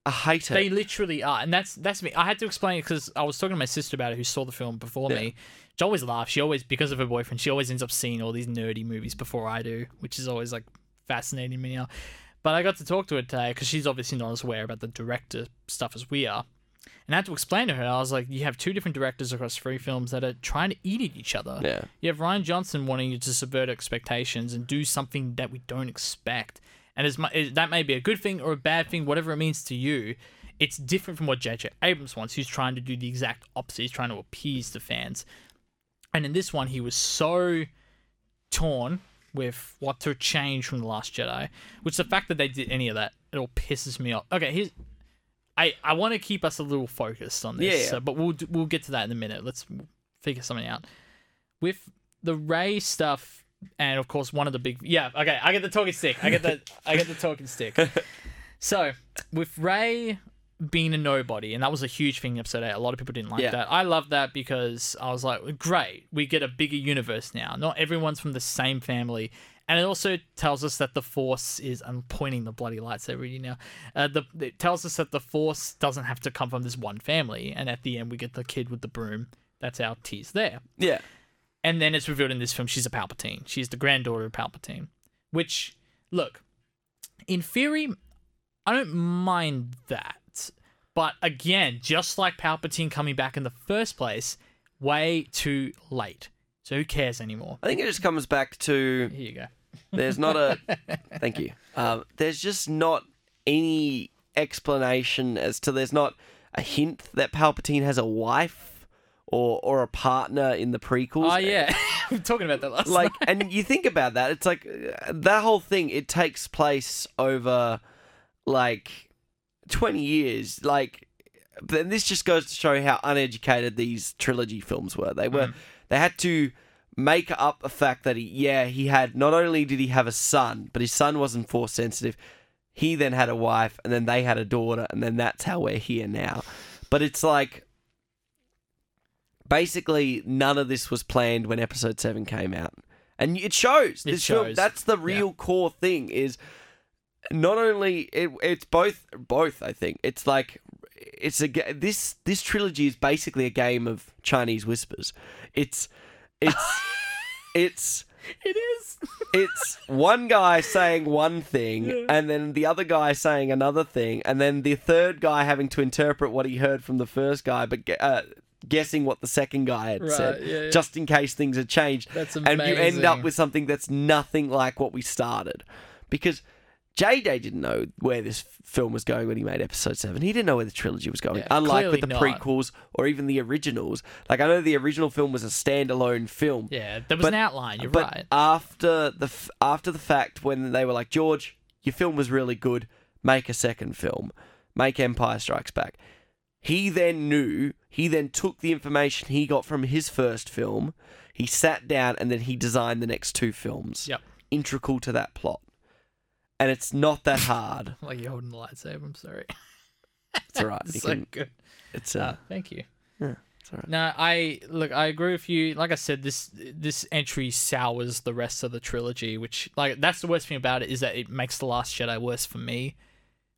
I hate it They literally are, and that's that's me. I had to explain it because I was talking to my sister about it, who saw the film before Yeah. me. She always laughs. She always, because of her boyfriend, she always ends up seeing all these nerdy movies before I do, which is always like fascinating me now. But I got to talk to her today because she's obviously not as aware about the director stuff as we are. And I had to explain to her, I was like, you have two different directors across three films that are trying to eat at each other. yeah You have Rian Johnson wanting you to subvert expectations and do something that we don't expect. And as that may be a good thing or a bad thing, whatever it means to you, it's different from what J.J. Abrams wants, who's trying to do the exact opposite. He's trying to appease the fans. And in this one, he was so torn with what to change from The Last Jedi, which the fact that they did any of that, it all pisses me off. Okay, here's. I, I want to keep us a little focused on this, Yeah, yeah. so- but we'll we'll get to that in a minute. Let's figure something out with the Rey stuff, and of course one of the big yeah. Okay, I get the talking stick. I get the I get the talking stick. So with Rey being a nobody, and that was a huge thing in episode eight. A lot of people didn't like Yeah. that. I love that because I was like, great, we get a bigger universe now. Not everyone's from the same family. And it also tells us that the Force is. I'm pointing the bloody lightsaber at you now. Uh, the it tells us that the Force doesn't have to come from this one family. And at the end, we get the kid with the broom. That's our tease there. yeah And then it's revealed in this film she's a Palpatine. She's the granddaughter of Palpatine. Which, look, in theory, I don't mind that. But again, just like Palpatine coming back in the first place, way too late. So who cares anymore? I think it just comes back to Here you go. There's not a. thank you. Um, there's just not any explanation as to. There's not a hint that Palpatine has a wife or or a partner in the prequels. Oh yeah, we were talking about that last Like, night. and you think about that, it's like uh, that whole thing. It takes place over like twenty years. Like, then this just goes to show how uneducated these trilogy films were. They were. They had to make up the fact that he, yeah, he had not only did he have a son, but his son wasn't force sensitive. He then had a wife, and then they had a daughter, and then that's how we're here now. But it's like basically none of this was planned when episode 7 came out. And it shows. It this film shows. that's the real core thing is not only it, it's both both i think. It's like it's a this this trilogy is basically a game of chinese whispers. It's it's it's it is. it's one guy saying one thing and then the other guy saying another thing and then the third guy having to interpret what he heard from the first guy but uh, guessing what the second guy had Right, said yeah, yeah. just in case things had changed That's and you end up with something that's nothing like what we started because JJ didn't know where this film was going when he made episode 7 he didn't know where the trilogy was going Yeah, unlike with the not. prequels or even the originals like I know the original film was a standalone film Yeah, there was But- an outline. You're but right. after the f- after the fact, when they were like, George, your film was really good, make a second film, make Empire Strikes Back. He then knew. He then took the information he got from his first film. He sat down and then he designed the next two films. Yep. integral to that plot, and it's not that hard. Like you're holding the lightsaber. I'm sorry. It's all right. it's so can, good. it's Uh, uh, thank you. Yeah, it's all right. No, I look. I agree with you. Like I said, this this entry sours the rest of the trilogy. Which, like, that's the worst thing about it is that it makes the Last Jedi worse for me.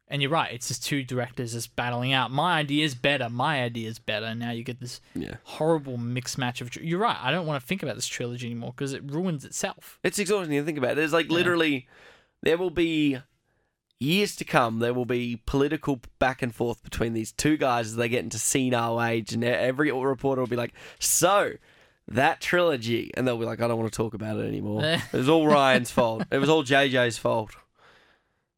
And you're right. It's just two directors just battling out. My idea is better. My idea is better. And now you get this Yeah. horrible mixed match of. You're right. I don't want to think about this trilogy anymore because it ruins itself. It's exhausting to think about. There's like Yeah. literally, there will be years to come. There will be political back and forth between these two guys as they get into senile age, and every reporter will be like, "So." That trilogy, and they'll be like, "I don't want to talk about it anymore. It was all Rian's fault. It was all JJ's fault."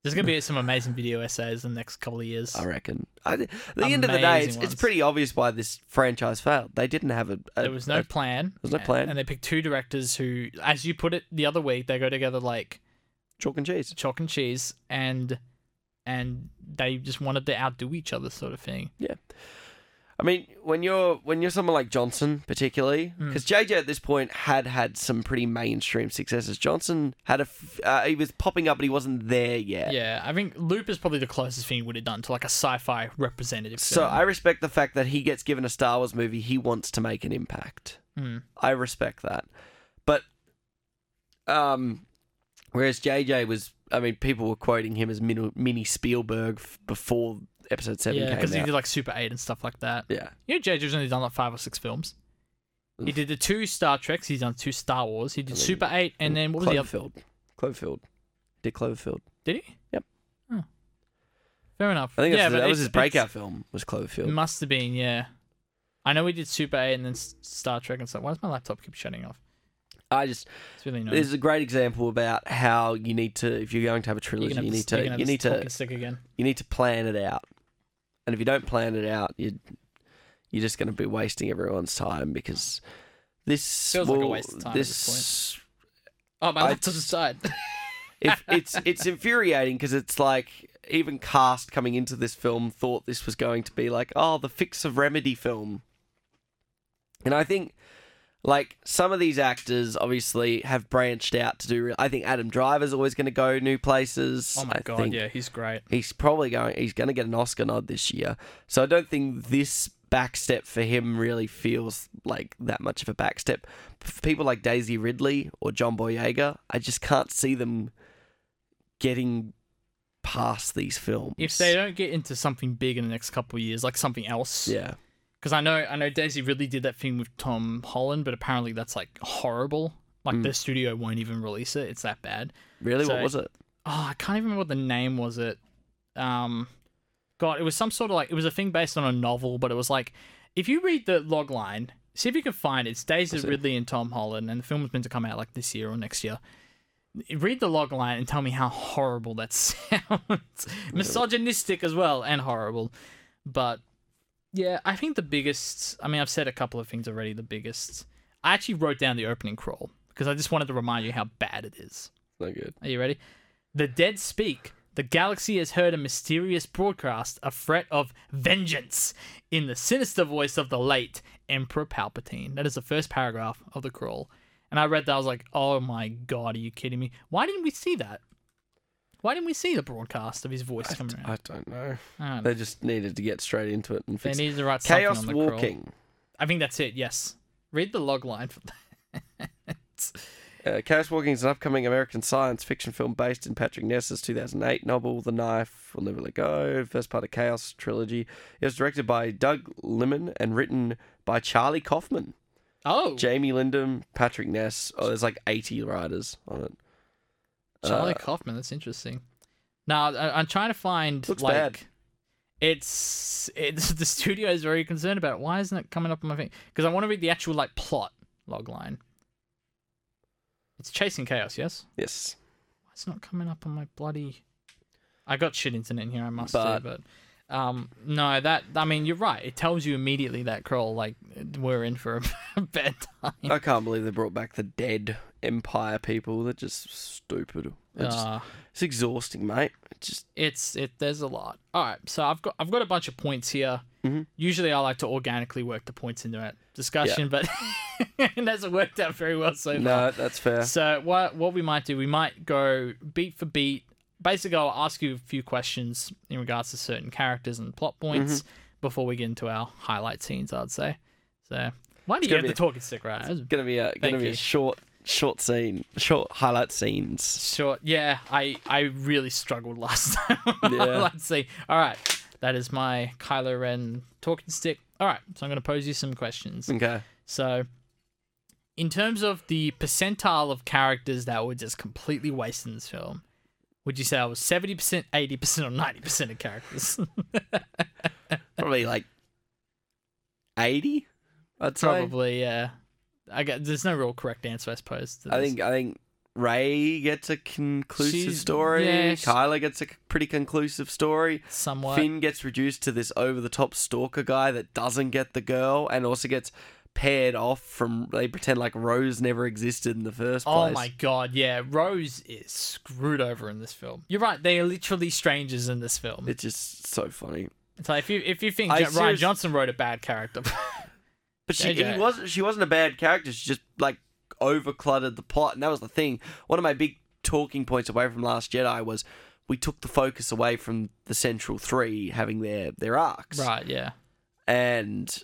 There's gonna be some amazing video essays in the next couple of years. I reckon. I, at the end of the day, it's, Amazing it's pretty obvious why this franchise failed. They didn't have a. a There was no a- plan. was no plan. And they picked two directors who, as you put it the other week, they go together like chalk and cheese. chalk and cheese and and they just wanted to outdo each other sort of thing I mean, when you're when you're someone like Johnson, particularly, Mm. because JJ at this point had had some pretty mainstream successes. Johnson had a f- uh, he was popping up, but he wasn't there yet. yeah i think Looper's probably the closest thing he would have done to like a sci-fi representative So film. I respect the fact that he gets given a Star Wars movie. He wants to make an impact. Mm. I respect that, but um, whereas JJ was, I mean, people were quoting him as mini, Spielberg f- before Episode Seven yeah because he did like super 8 and stuff like that yeah, you know jj's only done like five or six films he did the two star treks he's done two star wars he did mean, super 8 and then what was the other Cloverfield. Cloverfield. Did Cloverfield. did he Yep. oh. fair enough I think yeah that was his breakout film. Was Cloverfield. It must have been, yeah. I know we did Super 8 and then Star Trek and stuff. Why does my laptop keep shutting off? I just It's really this is a great example about how you need to if you're going to have a trilogy, gonna you need to you need to stick again. you need to plan it out. And if you don't plan it out, you you're just going to be wasting everyone's time because this Feels like a waste of time at this Oh, my I- laptop just died. if it's it's infuriating because it's like even cast coming into this film thought this was going to be like oh the fix of remedy film and i think like some of these actors obviously have branched out to do i think adam driver's always going to go new places. Oh my I god, yeah, he's great. he's probably going he's going to get an oscar nod this year. So i don't think this backstep for him really feels like that much of a backstep for people like daisy ridley or john boyega i just can't see them getting past these films. If they don't get into something big in the next couple of years, like something else, yeah because I know I know Daisy Ridley did that thing with Tom Holland, but apparently that's like horrible. Like Mm. the studio won't even release it. It's that bad. really So- what was it oh, I can't even remember what the name was. It, um, God, it was some sort of like it was a thing based on a novel, but it was like if you read the log line, see if you can find it. It's Daisy. Ridley and Tom Holland, and the film was meant to come out like this year or next year. Read the log line and tell me how horrible that sounds. Misogynistic as well and horrible, but yeah, I think the biggest. I mean, I've said a couple of things already. The biggest. I actually wrote down the opening crawl because I just wanted to remind you how bad it is. no good Are you ready? The dead speak. The galaxy has heard a mysterious broadcast, a threat of vengeance, in the sinister voice of the late Emperor Palpatine. That is the first paragraph of the crawl. And I read that, I was like, oh my god, are you kidding me? Why didn't we see that? Why didn't we see the broadcast of his voice I, coming around? I don't know I don't know. they just needed to get straight into it and They fix needed to write something chaos on the crawl. walking I think that's it, yes. Read the log line for that. Uh, Chaos Walking is an upcoming American science fiction film based in Patrick Ness's 2008 novel The Knife Will Never Let Go, first part of Chaos trilogy. It was directed by Doug Liman and written by Charlie Kaufman, Oh, Jamie Linden, Patrick Ness. Oh, there's like 80 writers on it. Charlie Uh, Kaufman. That's interesting. Now I, I'm trying to find Looks like bad. it's it's the studio is very concerned about. it. Why isn't it coming up on my thing? Because I want to read the actual like plot log line. It's chasing chaos. Yes. Yes. Why it's not coming up on my bloody? I got shit internet in here. I must But- do, but Um, no, that I mean you're right. It tells you immediately that crawl like we're in for a bad time. I can't believe they brought back the dead Empire people. They're just stupid. They're just- Uh, it's exhausting, mate. It's just it's it. There's a lot. All right, so I've got I've got a bunch of points here. Mhm. Usually, I like to organically work the points into that discussion, but it hasn't worked out very well so far. no, that's fair. So what what we might do, we might go beat for beat. Basically, I'll ask you a few questions in regards to certain characters and plot points Mm-hmm. before we get into our highlight scenes. I'd say. So why do you gonna have the talking stick right? It's Gonna be a gonna be you. a short short scene, short highlight scenes. Short. Yeah, I I really struggled last time. Yeah. Let's see. All right, that is my Kylo Ren talking stick. All right, so I'm going to pose you some questions. Okay. So, in terms of the percentile of characters that were just completely wasted in this film, would you say I was 70%, 80%, or 90% of characters? Probably like eighty. I'd say. Probably, yeah. I get, there's no real correct answer, I suppose. to I think I think Rey gets a conclusive She's- story. yeah, Kylo gets a pretty conclusive story. somewhat. Finn gets reduced to this over the top stalker guy that doesn't get the girl and also gets paired off from they pretend like Rose never existed in the first oh place. Oh my god, yeah. Rose is screwed over in this film. You're right, they are literally strangers in this film. It's just so funny. It's like if you if you think I Rian serious- Johnson wrote a bad character, But she he wasn't she wasn't a bad character. She just like over cluttered the plot and that was the thing. One of my big talking points away from Last Jedi was we took the focus away from the central three having their their arcs. right? Yeah, and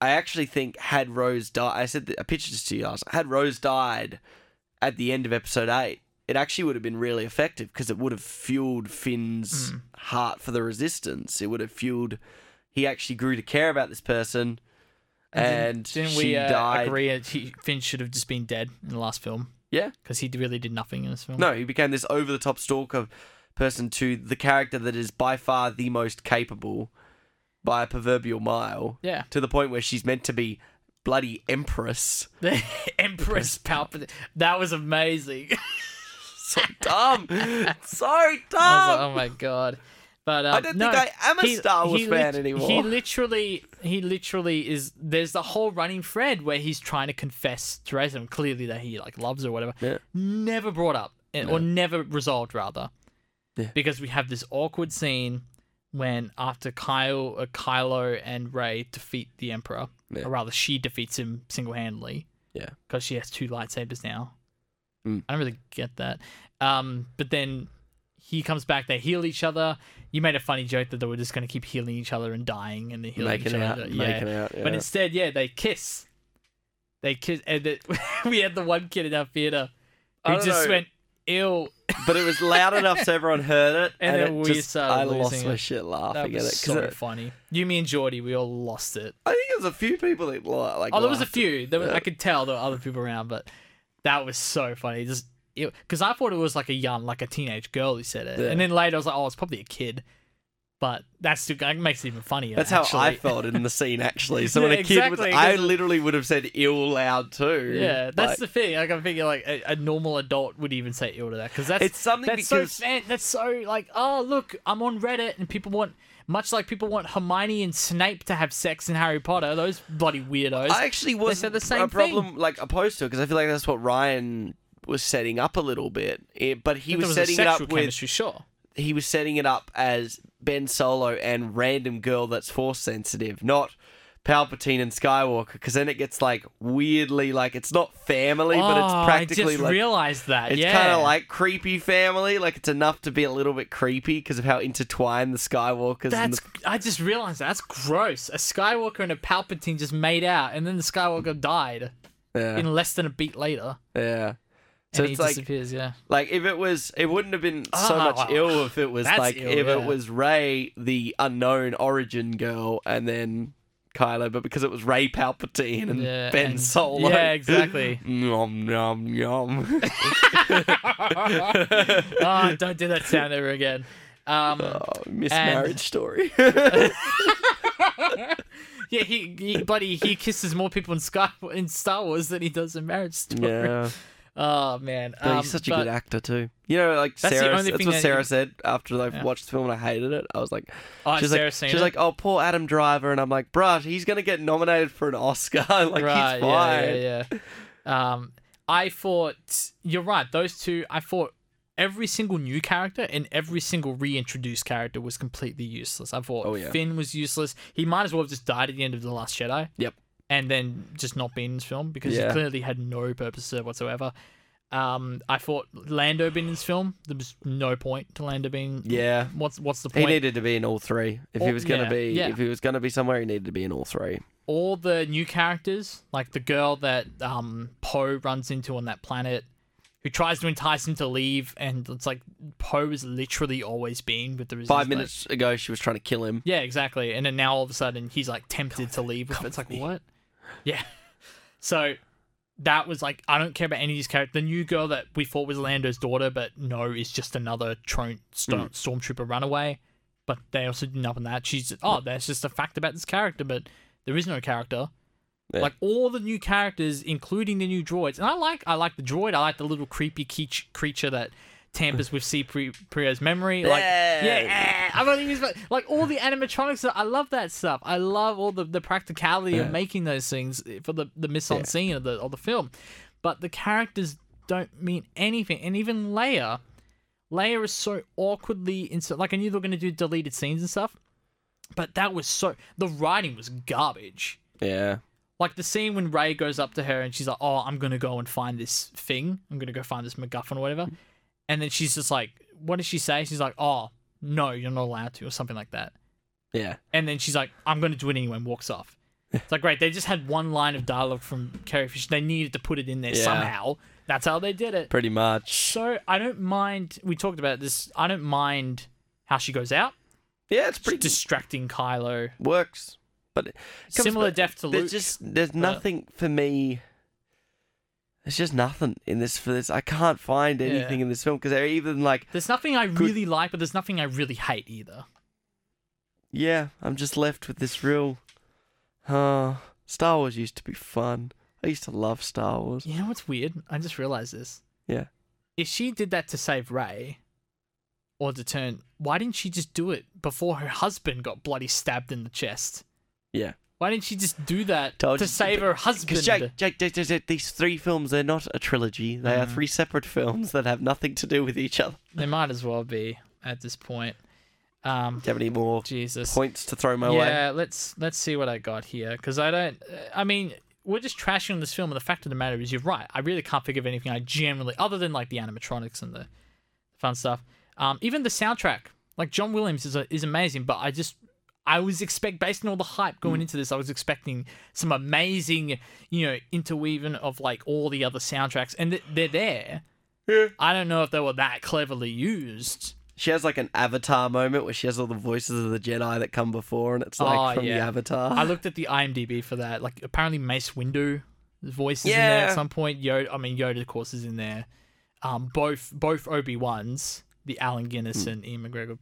I actually think had Rose died, I said I pitched this to you guys. Had Rose died at the end of episode eight, it actually would have been really effective because it would have fueled Finn's Mm. heart for the resistance. It would have fueled. He actually grew to care about this person, and, didn't, didn't she we uh, died. agree that he, Finn should have just been dead in the last film? Yeah. because he really did nothing in this film. No, he became this over the top stalker person to the character that is by far the most capable by a proverbial mile. Yeah, To the point where she's meant to be bloody empress. the Empress Palpatine. That was amazing. so dumb. so dumb. like, oh my god. But um, I don't no, think I am a he- Star Wars fan lit- anymore. He literally, he literally is. There's the whole running thread where he's trying to confess to Razum clearly that he like loves or whatever. Yeah. Never brought up, and- or never resolved rather. Yeah. Because we have this awkward scene when after Kyle, uh, Kylo and Rey defeat the Emperor, Yeah. or rather she defeats him single handedly. Yeah. Because she has two lightsabers now. Mm. I don't really get that. Um, but then he comes back. They heal each other. You made a funny joke that they were just going to keep healing each other and dying, and they healing making each out, other. yeah. out. Yeah. But instead, yeah, they kiss. They kiss, and it, we had the one kid in our theater who just know. went ill. but it was loud enough so everyone heard it, And and, then it we just, started I lost losing my it. shit laughing at it so because funny. You, me, and Geordie, we all lost it. I think there was a few people that li- like. Oh, there was a few. There was, Yeah. I could tell there were other people around, but that was so funny. Just because I thought it was like a young, like a teenage girl who said it, Yeah. and then later I was like, oh, it's probably a kid. But that's still that makes it even funnier. That's how I felt in the scene, actually. So Yeah, when a kid was, I literally would have said ill loud too. Yeah, that's Like, the thing. Like I'm thinking, like a, a normal adult would even say ill to that because that's It's something that's so fan, that's so like oh look I'm on Reddit and people want much like people want Hermione and Snape to have sex in Harry Potter. Those bloody weirdos. I actually was said the same a problem like opposed to it because I feel like that's what Rian was setting up a little bit. It- but he was, a setting it up with sure. he was setting it up as Ben Solo and random girl that's force sensitive, not Palpatine and Skywalker. Because then it gets like weirdly like it's not family, but Oh, it's practically I just like realized that. it's yeah. kind of like creepy family. Like it's enough to be a little bit creepy because of how intertwined the Skywalkers and That's. the I just realized that. that's gross. A Skywalker and a Palpatine just made out, and then the Skywalker died yeah in less than a beat later, yeah. So and it's like disappears. Yeah. Like if it was, it wouldn't have been so Ah, much wow. ill if it was That's like ill, if yeah. it was Rey, the unknown origin girl, and then Kylo, but because it was Rey Palpatine and Yeah, Ben and- Solo. yeah, exactly. Nom nom nom. oh, don't do that sound ever again. Um, oh, mismarriage story. yeah, he, he, buddy, he kisses more people in Sky in Star Wars than he does in Marriage Story. yeah. Oh man, um, he's such a good actor too. You know, like Sarah. That's what that- Sarah said after I Yeah. watched the film and I hated it. I was like, Oh, she's like, she's it? like, oh, poor Adam Driver, and I'm like, bruh, he's gonna get nominated for an Oscar. like right, he's fine. yeah, yeah, yeah. Um, I thought you're right. Those two, I thought every single new character and every single reintroduced character was completely useless. I thought Oh, yeah. Finn was useless. He might as well have just died at the end of the Last Jedi. Yep. And then just not been in this film because Yeah. he clearly had no purpose whatsoever. Um, I thought Lando being in this film, there was no point to Lando being. Yeah. What's what's the point? He needed to be in all three. If he was gonna yeah, be, yeah. if he was gonna be somewhere, he needed to be in all three. all the new characters, like the girl that um, Poe runs into on that planet, who tries to entice him to leave, and it's like Poe is literally always been with the resistance. Five minutes ago, she was trying to kill him. Yeah, exactly. And then now all of a sudden he's like tempted to leave. With it. It's like what? Yeah. So that was like I don't care about any of these characters. The new girl that we thought was Lando's daughter, but no, is just another tron- sto- hmm. stormtrooper runaway. But they also did nothing that. She's oh, that's just a fact about this character, but there is no character. Yeah. Like all the new characters, including the new droids, and I like I like the droid. I like the little creepy keech- creature that tampers with C3PO's memory. Like Yeah. yeah, I'm not even like all the animatronics. I love that stuff. I love all the, the practicality Yeah. of making those things for the the mise en Yeah. scene of the of the film, but the characters don't mean anything. And even Leia, Leia is so awkwardly insert. Like I knew they were going to do deleted scenes and stuff, but that was so the writing was garbage. Yeah. Like the scene when Rey goes up to her and she's like, "Oh, I'm gonna go and find this thing. I'm gonna go find this MacGuffin or whatever," and then she's just like, "What does she say?" She's like, "Oh, no, you're not allowed to," or something like that. Yeah. And then she's like, "I'm gonna do it anyway," and walks off. It's like great. They just had one line of dialogue from Carrie Fisher. They needed to put it in there Yeah. somehow. That's how they did it. Pretty much. So I don't mind. We talked about this. I don't mind how she goes out, Yeah, it's pretty distracting Kylo. works. But Similar death to There's Luke. just there's nothing for me. There's just nothing in this for this. I can't find anything Yeah. in this film because they're even like, There's nothing I really like, but there's nothing I really hate either. yeah, I'm just left with this real. Uh, Star Wars used to be fun. I used to love Star Wars. You know what's weird? I just realized this. Yeah. If she did that to save Rey, or to turn, why didn't she just do it before her husband got bloody stabbed in the chest? Yeah. Why didn't she just do that Told to you- save her husband? Because Jake, Jake, Jake, Jake, Jake, these three films, they're not a trilogy. They are Mhm. three separate films that have nothing to do with each other. They might as well be at this point. Um, Do you have any more Jesus. points to throw my way? yeah, let's let's see what I got here because I don't. I mean, we're just trashing on this film, and the fact of the matter is, you're right. I really can't think of anything I generally, other than like the animatronics and the fun stuff. Um, even the soundtrack, like John Williams is a, is amazing, but I just I was expect based on all the hype going into this, I was expecting some amazing, you know, interweaving of like all the other soundtracks, and th- they're there. Yeah. I don't know if they were that cleverly used. She has like an avatar moment where she has all the voices of the Jedi that come before, and it's like Oh, from the avatar. I looked at the IMDb for that. Like apparently Mace Windu voice is in there at some point. Yoda, I mean Yoda, of course, is in there. Um, both both Obi Wans, the Alan Guinness Hmm. and Ewan McGregor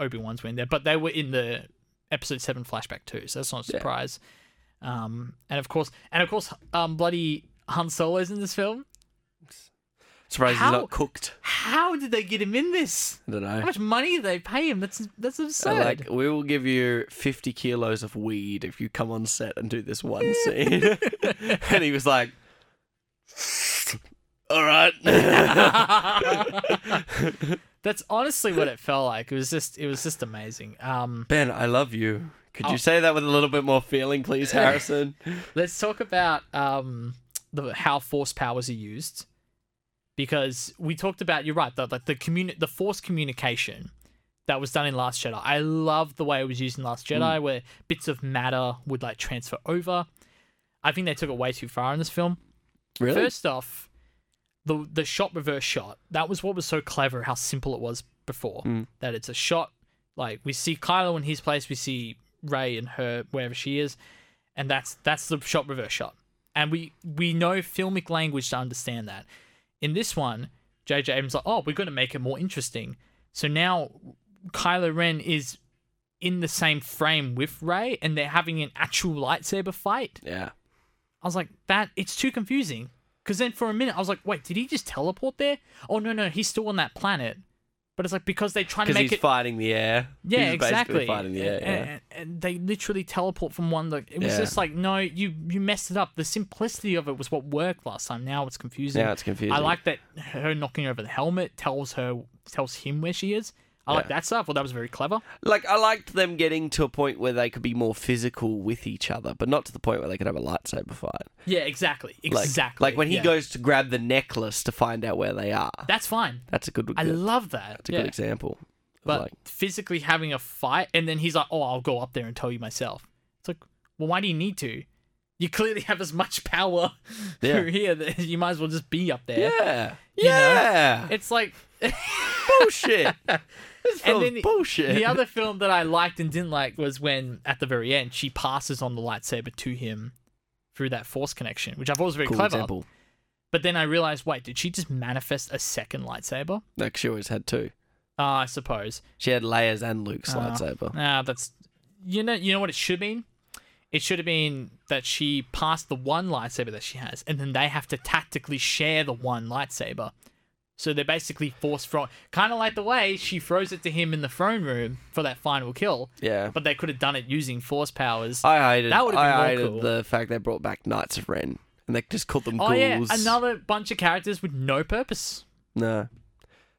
Obi Wans were in there, but they were in the episode seven flashback too, so that's not a Yeah. surprise. Um, and of course, and of course, um, bloody Han Solo's in this film. Surprised How- he's not cooked. How did they get him in this? I don't know. How much money did they pay him? That's that's absurd. like, we will give you 50 kilos of weed if you come on set and do this one scene. and he was like, all right. That's honestly what it felt like. It was just it was just amazing. Um ben, I love you. Could Oh. you say that with a little bit more feeling, please, Harrison? let's talk about um the how force powers are used. Because we talked about you're right, the like the communi- the force communication that was done in Last Jedi. I love the way it was used in Last Jedi where bits of matter would like transfer over. I think they took it way too far in this film. Really? First off, the the shot reverse shot. That was what was so clever. How simple it was before. Mm. That it's a shot. Like we see Kylo in his place, we see Rey and her wherever she is, and that's that's the shot reverse shot. And we we know filmic language to understand that. In this one, JJ Abrams like, oh, we're going to make it more interesting. So now Kylo Ren is in the same frame with Rey, and they're having an actual lightsaber fight. yeah. I was like, that it's too confusing Because then for a minute I was like, wait, did he just teleport there? Oh no, no, he's still on that planet. But it's like because they're trying to make he's it. fighting the air. yeah, he's basically exactly. fighting the air. and, yeah. and, and they literally teleport from one. Like it was Yeah. just like, no, you you messed it up. The simplicity of it was what worked last time. Now it's confusing. Now it's confusing. I like that her knocking over the helmet tells her tells him where she is. I like that stuff. Well, that was very clever. Like I liked them getting to a point where they could be more physical with each other, but not to the point where they could have a lightsaber fight. Yeah, exactly, Like, exactly. Like when he yeah. goes to grab the necklace to find out where they are. That's fine. That's a good. I good- love that. that's a yeah. good example. But like, physically having a fight, and then he's like, "Oh, I'll go up there and tell you myself." It's like, well, why do you need to? You clearly have as much power Yeah. through here that you might as well just be up there. yeah, You know? yeah, It's like bullshit. this film's then the- bullshit. the other film that I liked and didn't like was when at the very end she passes on the lightsaber to him through that force connection, which I thought was very cool clever. example. But then I realized, wait, did she just manifest a second lightsaber? Like she always had two. Ah, I suppose. She had Leia's and Luke's Ah. lightsaber. Ah, that's you know you know what it should been. It should have been that she passed the one lightsaber that she has, and then they have to tactically share the one lightsaber. So they're basically force throw, kind of like the way she throws it to him in the throne room for that final kill. Yeah. But they could have done it using force powers. I hated. That would've been I hated cool. the fact they brought back Knights of Ren and they just called them oh ghouls. yeah, another bunch of characters with no purpose. No,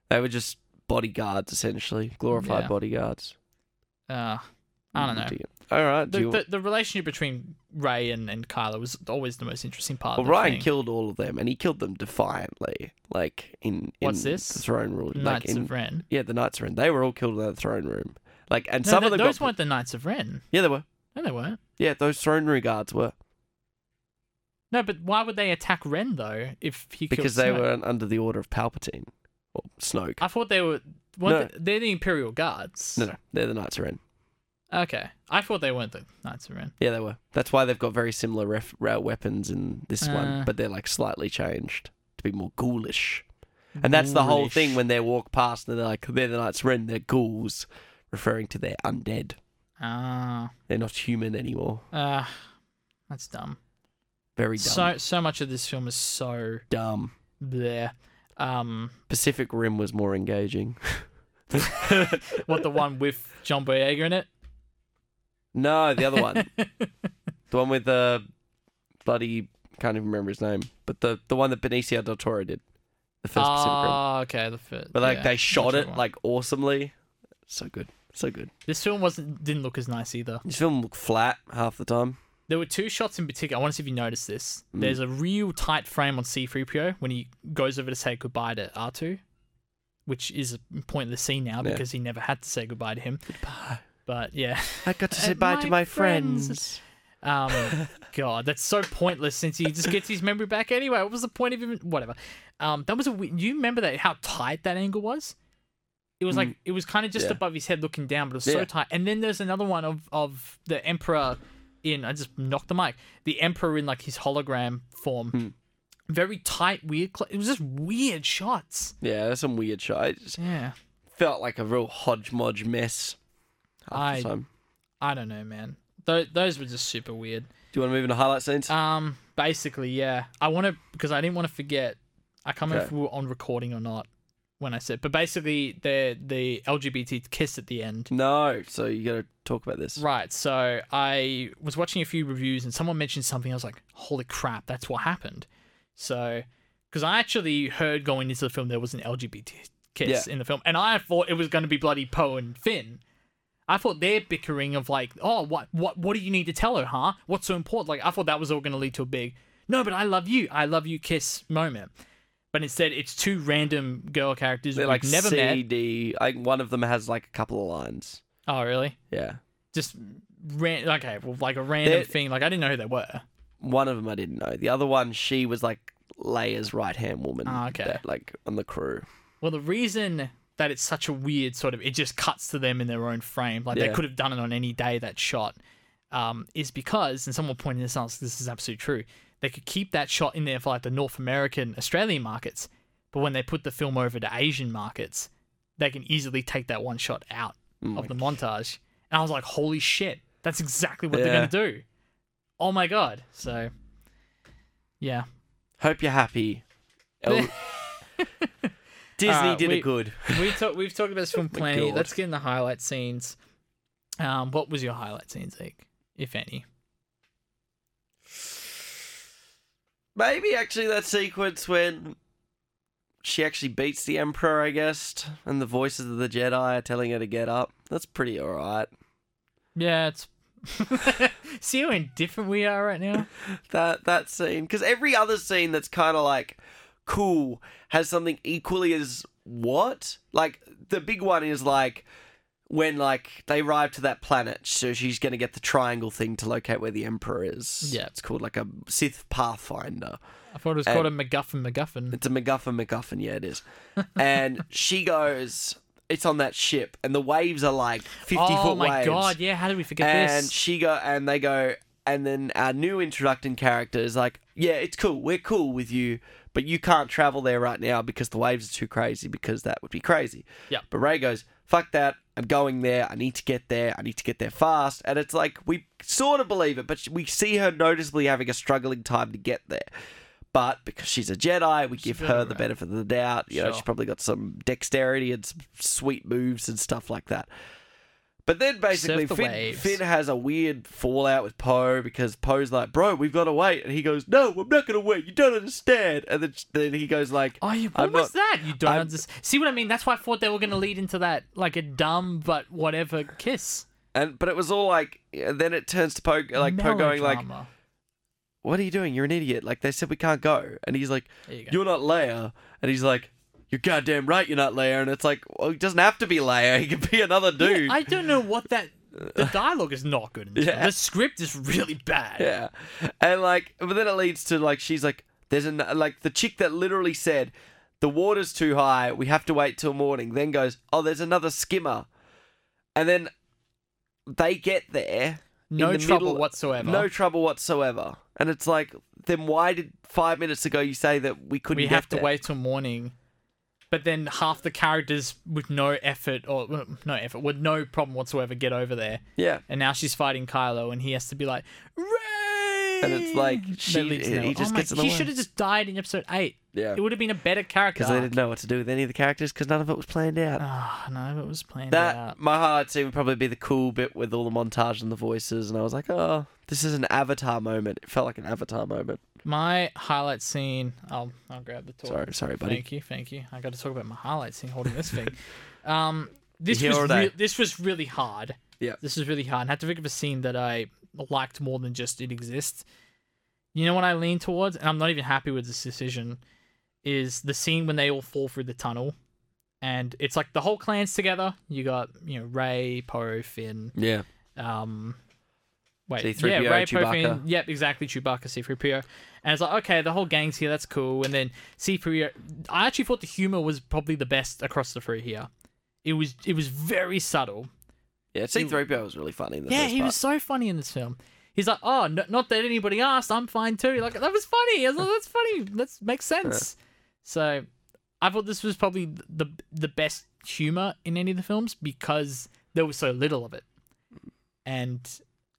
they were just bodyguards essentially, glorified Yeah. bodyguards. Uh, I don't know. All right. The, you- the, the relationship between Rey and, and Kylo was always the most interesting part. well, of the Rian thing. killed all of them, and he killed them defiantly. Like in, in What's this? the throne room. like Knights in, of Ren. Yeah, the Knights of Ren. They were all killed in the throne room. Like, and No, some th- of them those got. weren't the Knights of Ren. Yeah, they were. No, they weren't. Yeah, those throne room guards were No, but why would they attack Ren though? If he because they Snoke? were under the order of Palpatine or Snoke. I thought they were. weren't they- they're the Imperial Guards. No, no, they're the Knights of Ren. Okay, I thought they weren't the Knights of Ren. Yeah, they were. That's why they've got very similar ref- uh, weapons in this Uh. one, but they're like slightly changed to be more ghoulish. And that's the whole thing when they walk past and they're like, they're the Knights of Ren, they're ghouls, referring to their undead. Ah, They're not human anymore. ah, that's dumb. Very dumb. So so much of this film is so dumb. there. Um, Pacific Rim was more engaging. what the one with John Boyega in it? No, the other one. the one with the bloody, can't even remember his name, but the, the one that Benicio del Toro did. The first Pacific Rim. Oh, okay. The first, But like yeah, they shot it one. like awesomely. So good. So good. This film wasn't didn't look as nice either. This film looked flat half the time. There were two shots in particular. I want to see if you noticed this. Mm. There's a real tight frame on C3PO when he goes over to say goodbye to R2, which is a point of the scene now Yeah. because he never had to say goodbye to him. Goodbye. But yeah, I got to say bye my to my friends. friends. um, God, that's so pointless since he just gets his memory back anyway. What was the point of him? Whatever. Um, that was a. You remember that how tight that angle was? It was like Mm. it was kind of just Yeah. above his head looking down, but it was so tight. And then there's another one of of the Emperor in. I just knocked the mic. The Emperor in like his hologram form. Hmm. Very tight, weird. Cl- it was just weird shots. Yeah, there's some weird shots. Yeah, felt like a real hodgepodge mess. I- time. I don't know, man. Th- those were just super weird. Do you want to move into highlight scenes? Um, basically, yeah. I want to because I didn't want to forget. I can't remember Okay. if we were on recording or not when I said, but basically, the the LGBT kiss at the end. no, so you got to talk about this. Right. So I was watching a few reviews and someone mentioned something. I was like, "Holy crap, that's what happened." So, because I actually heard going into the film there was an LGBT kiss in the film, and I thought it was going to be bloody Poe and Finn. I thought their bickering of like, "Oh, what, what, what do you need to tell her, huh? What's so important?" Like, I thought that was all going to lead to a big, "No, but I love you, I love you" kiss moment. But instead, it's two random girl characters They're like never C, met. Think one of them has like a couple of lines. Oh, really? Yeah. Just ran. Okay, well, like a random They're- thing. Like I didn't know who they were. One of them I didn't know. The other one, she was like Leia's right hand woman. Ah, okay. that, like on the crew. Well, the reason that it's such a weird sort of it just cuts to them in their own frame, like they could have done it on any day that shot, um, is because and someone pointed this out. This is absolutely true. They could keep that shot in there for like the North American, Australian markets, but when they put the film over to Asian markets, they can easily take that one shot out Mm. of the montage. And I was like, holy shit, that's exactly what they're gonna do. Oh my god! So, yeah, Hope you're happy. El- Disney Alright, did we- it good. we talk, we've talked about this film My plenty. God. Let's get in the highlight scenes. Um, what was your highlight scene, Zeke, if any? Maybe actually that sequence when she actually beats the Emperor, I guess, and the voices of the Jedi are telling her to get up. That's pretty alright. Yeah, it's. See how indifferent we are right now. That that scene, because every other scene that's kind of like cool has something equally as what? Like the big one is like when like they arrive to that planet, so she's gonna get the triangle thing to locate where the Emperor is. Yeah. it's called like a Sith Pathfinder. I thought it was And- called a MacGuffin. MacGuffin. It's a MacGuffin, MacGuffin, yeah, it is. And she goes, it's on that ship, and the waves are like fifty oh foot waves. Oh my god! Yeah, how did we forget and this? she go, and they go, and then our new introducing character is like, yeah, it's cool, we're cool with you, but you can't travel there right now because the waves are too crazy. Because that would be crazy. Yeah. But Rey goes, fuck that. I'm going there. I need to get there. I need to get there fast. And it's like we sort of believe it, but we see her noticeably having a struggling time to get there. But because she's a Jedi, we give her the benefit of the doubt. You know, Sure. she's probably got some dexterity and some sweet moves and stuff like that. But then basically, the Finn. Finn has a weird fallout with Poe because Poe's like, "Bro, we've got to wait," and he goes, "No, I'm not going to wait. You don't understand." And then, then he goes like, Oh, you, what I'm was not- that? You don't I'm- understand. See what I mean? That's why I thought they were going to lead into that, like a dumb but whatever kiss. and but it was all like, then it turns to Poe, like Poe going like, "What are you doing? You're an idiot. Like they said we can't go." And he's like, you "You're not Leia," and he's like. You're goddamn right you're not Leia. And it's like, well, he doesn't have to be Leia. He could be another Yeah, dude. I don't know what that. The dialogue is not good. Yeah. The script is really bad. Yeah. And like, but then it leads to like, she's like, there's an, like, the chick that literally said, the water's too high, we have to wait till morning, then goes, oh, there's another skimmer. And then they get there. No the trouble middle- whatsoever. No trouble whatsoever. And it's like, then why did five minutes ago you say that we couldn't we have to there? wait till morning. But then half the characters with no effort or well, no effort with no problem whatsoever get over there, Yeah. and now she's fighting Kylo, and he has to be like Rey. And it's like, she- leads he just oh my, gets the He should have just died in episode eight. Yeah. It would have been a better character. Because they didn't know what to do with any of the characters because none of it was planned out. Ah, no, it was planned That out. my highlight scene would probably be the cool bit with all the montage and the voices, and I was like, oh, this is an Avatar moment. It felt like an Avatar moment. My highlight scene. I'll I'll grab the toy. Sorry, sorry, buddy. Thank you, thank you. I got to talk about my highlight scene holding this thing. Um, this was here all day. re- this was really hard. Yeah. this was really hard. And I had to think of a scene that I liked more than just it exists. You know what I lean towards, and I'm not even happy with this decision, is the scene when they all fall through the tunnel, and it's like the whole clan's together. You got you know Rey, Poe, Finn, Yeah. um, wait, C-3PO, yeah, Rey, Poe, Chewbacca. Finn, yep, exactly, Chewbacca, C-3PO, and it's like, okay, the whole gang's here, that's cool, and then C-3PO, I actually thought the humor was probably the best across the three here. It was, it was very subtle. Yeah, C3PO was really funny in the yeah, he part. was so funny in this film. He's like, oh, not that anybody asked, I'm fine too. Like that was funny. I was like, that's funny. That makes sense. So, I thought this was probably the the best humor in any of the films because there was so little of it, and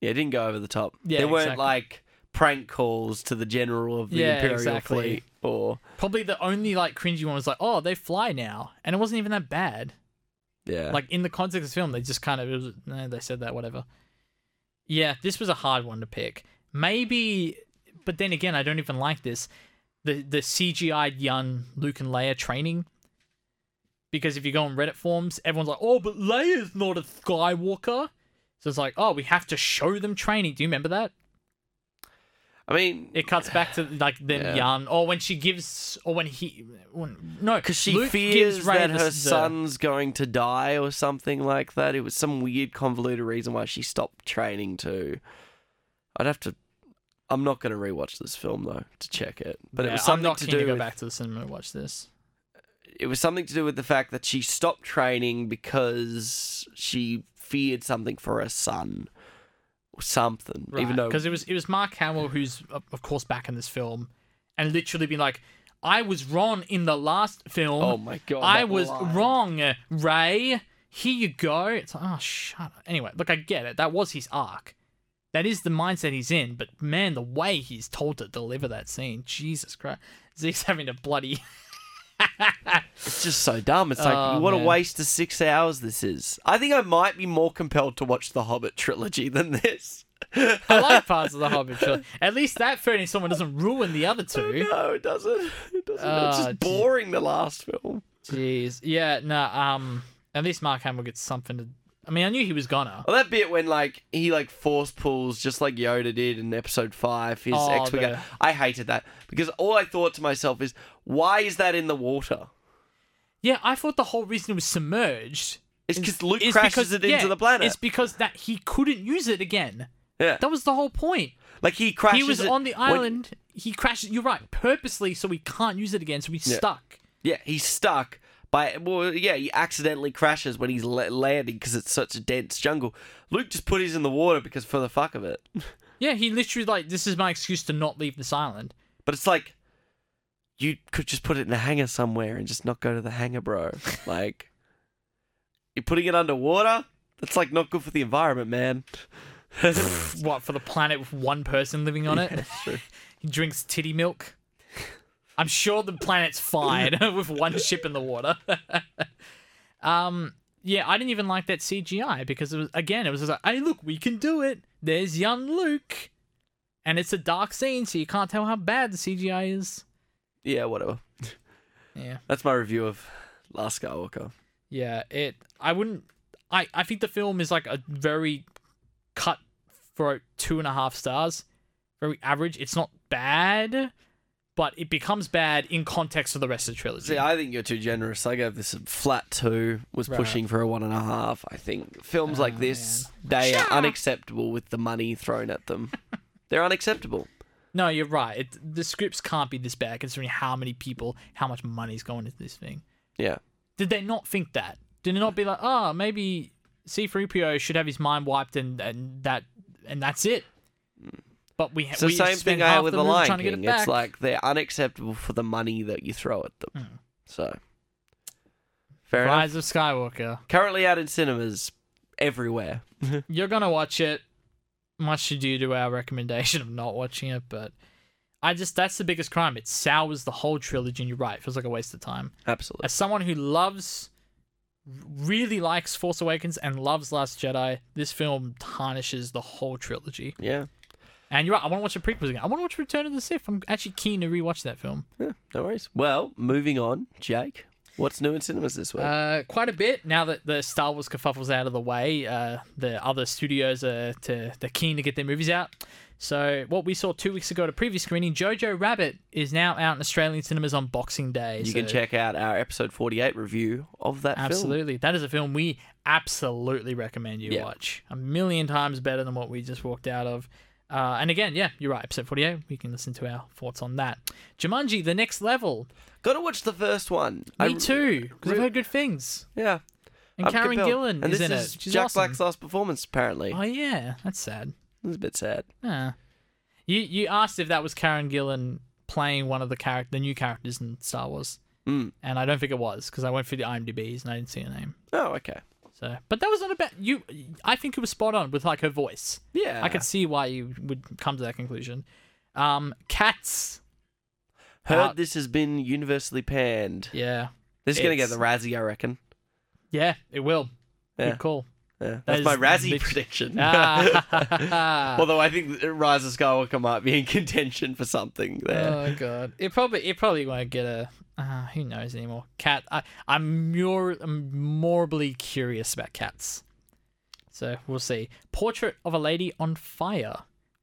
Yeah, it didn't go over the top. Yeah, there weren't exactly. like prank calls to the general of the Yeah, Imperial exactly. fleet or Probably the only like cringy one was like, oh, they fly now, and it wasn't even that bad. yeah. Like in the context of the film, they just kind of it was, eh, they said that whatever. Yeah, this was a hard one to pick. Maybe, but then again, I don't even like this. The the CGI young Luke and Leia training. Because if you go on Reddit forums, everyone's like, "Oh, but Leia's not a Skywalker." So it's like, "Oh, we have to show them training." Do you remember that? I mean, It cuts back to like them Yeah. young, or when she gives, or when he, when, no, because she Luke fears that her the- son's going to die or something like that. It was some weird convoluted reason why she stopped training too. I'd have to. I'm not going to rewatch this film though to check it, but it Yeah, was I'm something not to do to go with back to the cinema and watch this. it was something to do with the fact that she stopped training because she feared something for her son something. Even though because it was it was Mark Hamill who's of of course back in this film, and literally been like, "I was wrong in the last film. oh my god, I was line. wrong, Rey. Here you go." It's like, oh shut up. Anyway, look, I get it. That was his arc, that is the mindset he's in. But man, the way he's told to deliver that scene, Jesus Christ, Zeke's having to bloody. It's just so dumb. It's like, Oh, what man. a waste of six hours this is. I think I might be more compelled to watch the Hobbit trilogy than this. I like parts of the Hobbit trilogy. At least that Fernie someone doesn't ruin the other two. No, it doesn't. It doesn't. it's Ah, just boring, the last film. Jeez, yeah, no. Um, at least Mark Hamill gets something to. I mean, I knew he was gonna. Well, that bit when like he like force pulls just like Yoda did in episode five, his Oh, X-wing. the- I hated that because all I thought to myself is, why is that in the water? Yeah, I thought the whole reason it was submerged It's because Luke is crashes it into yeah, the planet. It's because that he couldn't use it again. yeah, That was the whole point. like he crashes. he was it on the when- island. He crashed. You're right, purposely, so we can't use it again. So he's Yeah. stuck. Yeah, he's stuck. By well, yeah, he accidentally crashes when he's la- landing because it's such a dense jungle. Luke just put his in the water because for the fuck of it. Yeah, he literally like this is my excuse to not leave this island. But it's like you could just put it in a hangar somewhere and just not go to the hangar, bro. like you're putting it underwater. That's like not good for the environment, man. What for the planet with one person living on it? true. he drinks titty milk. I'm sure the planet's fine with one ship in the water. um, yeah, I didn't even like that CGI because it was again, it was just like, hey, look, we can do it. There's young Luke, and it's a dark scene, so you can't tell how bad the CGI is. yeah, whatever. Yeah. That's my review of Last Skywalker. Yeah, it. I wouldn't. I I think the film is like a very cut for two and a half stars. Very average. It's not bad, but it becomes bad in context of the rest of the trilogy. See, I think you're too generous. I gave this a flat two. Was Right. pushing for a one and a half. I think films like Oh, this they are unacceptable with the money thrown at them. They're unacceptable. no, you're right. It, the scripts can't be this bad considering how many people, how much money's going into this thing. Yeah. Did they not think that? Did it not be like, oh, maybe C3PO should have his mind wiped and and that and that's it? Mm. But we It's the we same thing I had with the Lion trying to get King. it. It's like they're unacceptable for the money that you throw at them. Hmm. So, fair enough. Rise of Skywalker. Currently out in cinemas everywhere. You're gonna watch it. Much ado to our recommendation of not watching it, but I just that's the biggest crime. It sours the whole trilogy, and you're right. It feels like a waste of time. Absolutely. As someone who loves, really likes Force Awakens and loves Last Jedi, this film tarnishes the whole trilogy. Yeah. And you're right. I want to watch the prequels again. I want to watch Return of the Sith. I'm actually keen to rewatch that film. Yeah. No worries. Well, moving on, Jake. What's new in cinemas this week? Uh, quite a bit now that the Star Wars kerfuffle's out of the way. Uh, the other studios are to they're keen to get their movies out. So what we saw two weeks ago at a previous screening, Jojo Rabbit is now out in Australian cinemas on Boxing Day. you so can check out our episode 48 review of that film. Absolutely, that is a film we absolutely recommend you Yeah. watch. A million times better than what we just walked out of. Uh, and again, yeah, you're right. Episode 48, we can listen to our thoughts on that. Jumanji, the next level. Got to watch the first one. Me I- too, because I've heard good things. Yeah. And I'm Karen compelled. Gillan and is this in is it. She's Jack awesome. Black's last performance, apparently. Oh yeah, that's sad. It's a bit sad. Yeah. You you asked if that was Karen Gillan playing one of the character the new characters in Star Wars, Mm. and I don't think it was because I went through the IMDb's and I didn't see her name. Oh, okay. So, but that was not about you. I think it was spot on with like her voice. Yeah. I could see why you would come to that conclusion. Um, cats. Heard out. this has been universally panned. Yeah, This is going to get the Razzie, I reckon. yeah, it will. Yeah. Good call. Yeah. That's is my Razzie lit- prediction. Ah. Although I think that Rise of Skywalker might be in contention for something there. Oh god, it probably it probably won't get a. Uh, who knows anymore? Cat. I I'm more I'm morbidly curious about cats. So we'll see. Portrait of a Lady on Fire,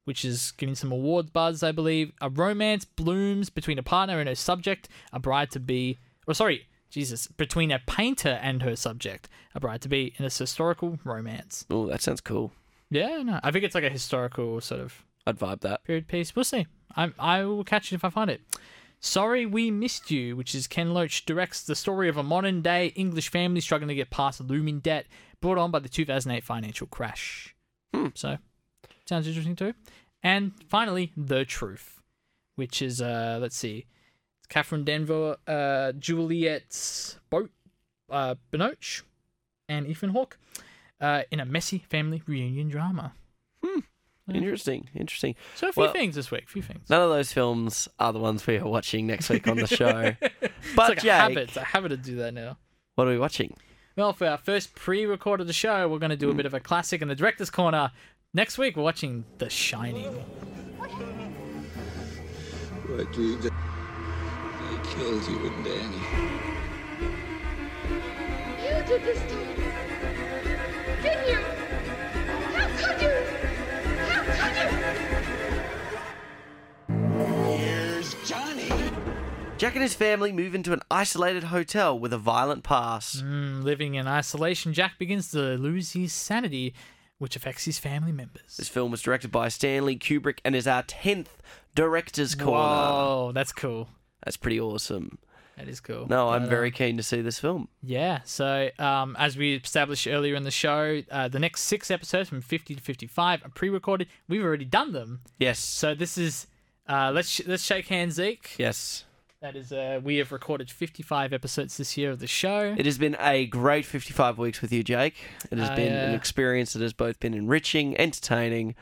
which is getting some award buzz, I believe. A romance blooms between a partner and her subject, a bride to be. Oh, sorry, Jesus, between a painter and her subject, a bride to be in a historical romance. Oh, that sounds cool. Yeah, no, I think it's like a historical sort of I'd vibe that. period piece. We'll see. I I will catch it if I find it. Sorry We Missed You, which is Ken Loach directs the story of a modern day English family struggling to get past a looming debt brought on by the 2008 financial crash. Hmm. So, sounds interesting too. And finally, The Truth, which is uh let's see, It's Catherine Deneuve, uh Juliet's Boat, uh Binoche, and Ethan Hawke, uh in a messy family reunion drama. Hmm. Interesting. Interesting. So a few Well- things this week. A few things. None of those films are the ones we are watching next week on the show. it's But like a Jake, habit. It's a habit to do that now. what are we watching? Well, for our first pre-record of the show, we're going to do Hmm. a bit of a classic in the director's corner. Next week, we're watching The Shining. What you did? They killed you and Danny. You did this to me. Didn't you? Jack and his family move into an isolated hotel with a violent past. Mm, living in isolation, Jack begins to lose his sanity, which affects his family members. This film was directed by Stanley Kubrick and is our 10th director's corner. Whoa, that's cool. That's pretty awesome. That is cool. No, I'm But, very keen to see this film. Yeah, so um, as we established earlier in the show, uh, the next six episodes from 50 to 55 are pre-recorded. We've already done them, Yes. so this is uh, let's sh- let's shake hands, Zeke. Yes. That is, uh, we have recorded 55 episodes this year of the show. It has been a great 55 weeks with you, Jake. It has I, been an uh, experience that has both been enriching, entertaining,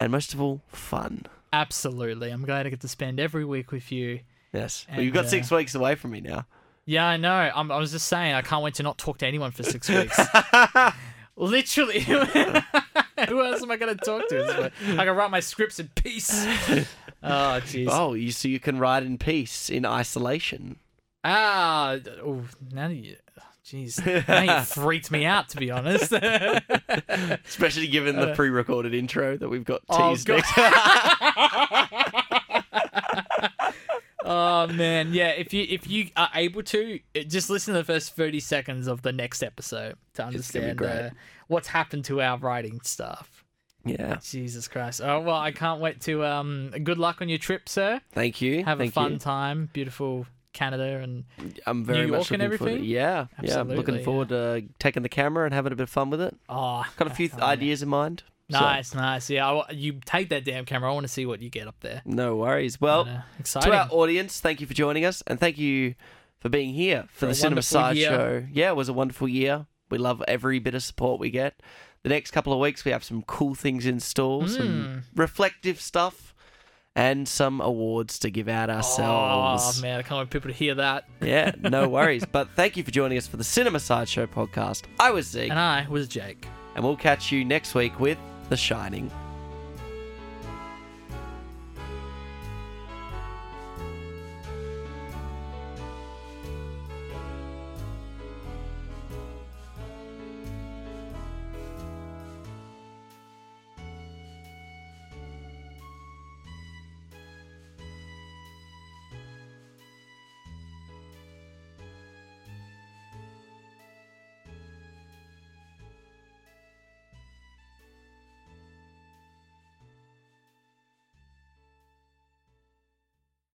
and most of all, fun. Absolutely, I'm glad I get to spend every week with you. Yes. well, you've got uh, six weeks away from me now. Yeah, I know. I'm, I was just saying, I can't wait to not talk to anyone for six weeks. Literally, who else am I going to talk to? I can write my scripts in peace. Oh, jeez. Oh, you so you can ride in peace in isolation. Ah, oh, now you, jeez, now you freaked me out. To be honest. Especially given the pre-recorded intro that we've got Uh, Oh, teased next. oh man, yeah. If you if you are able to, uh, just listen to the first thirty seconds of the next episode to understand uh, what's happened to our writing stuff. Yeah. Jesus Christ. Oh well, I can't wait to um. Good luck on your trip, sir. Thank you. Have Thank a fun you. time. Beautiful Canada and I'm very New much York and looking forward. everything? Yeah, yeah. I'm looking Absolutely, forward to taking the camera and having a bit of fun with it. oh, Got a few man. ideas in mind. so Nice, nice. Yeah, I you take that damn camera. I want to see what you get up there. no worries. Well, exciting. to our audience, thank you for joining us, and thank you for being here for, For the Cinema Side year. Show. Yeah, it was a wonderful year. We love every bit of support we get. The next couple of weeks, we have some cool things in store, Hmm. some reflective stuff, and some awards to give out ourselves. Oh man, I can't wait for people to hear that. Yeah, no worries. but thank you for joining us for the Cinema Sideshow podcast. I was Zeke, And I was Jake. and we'll catch you next week with The Shining.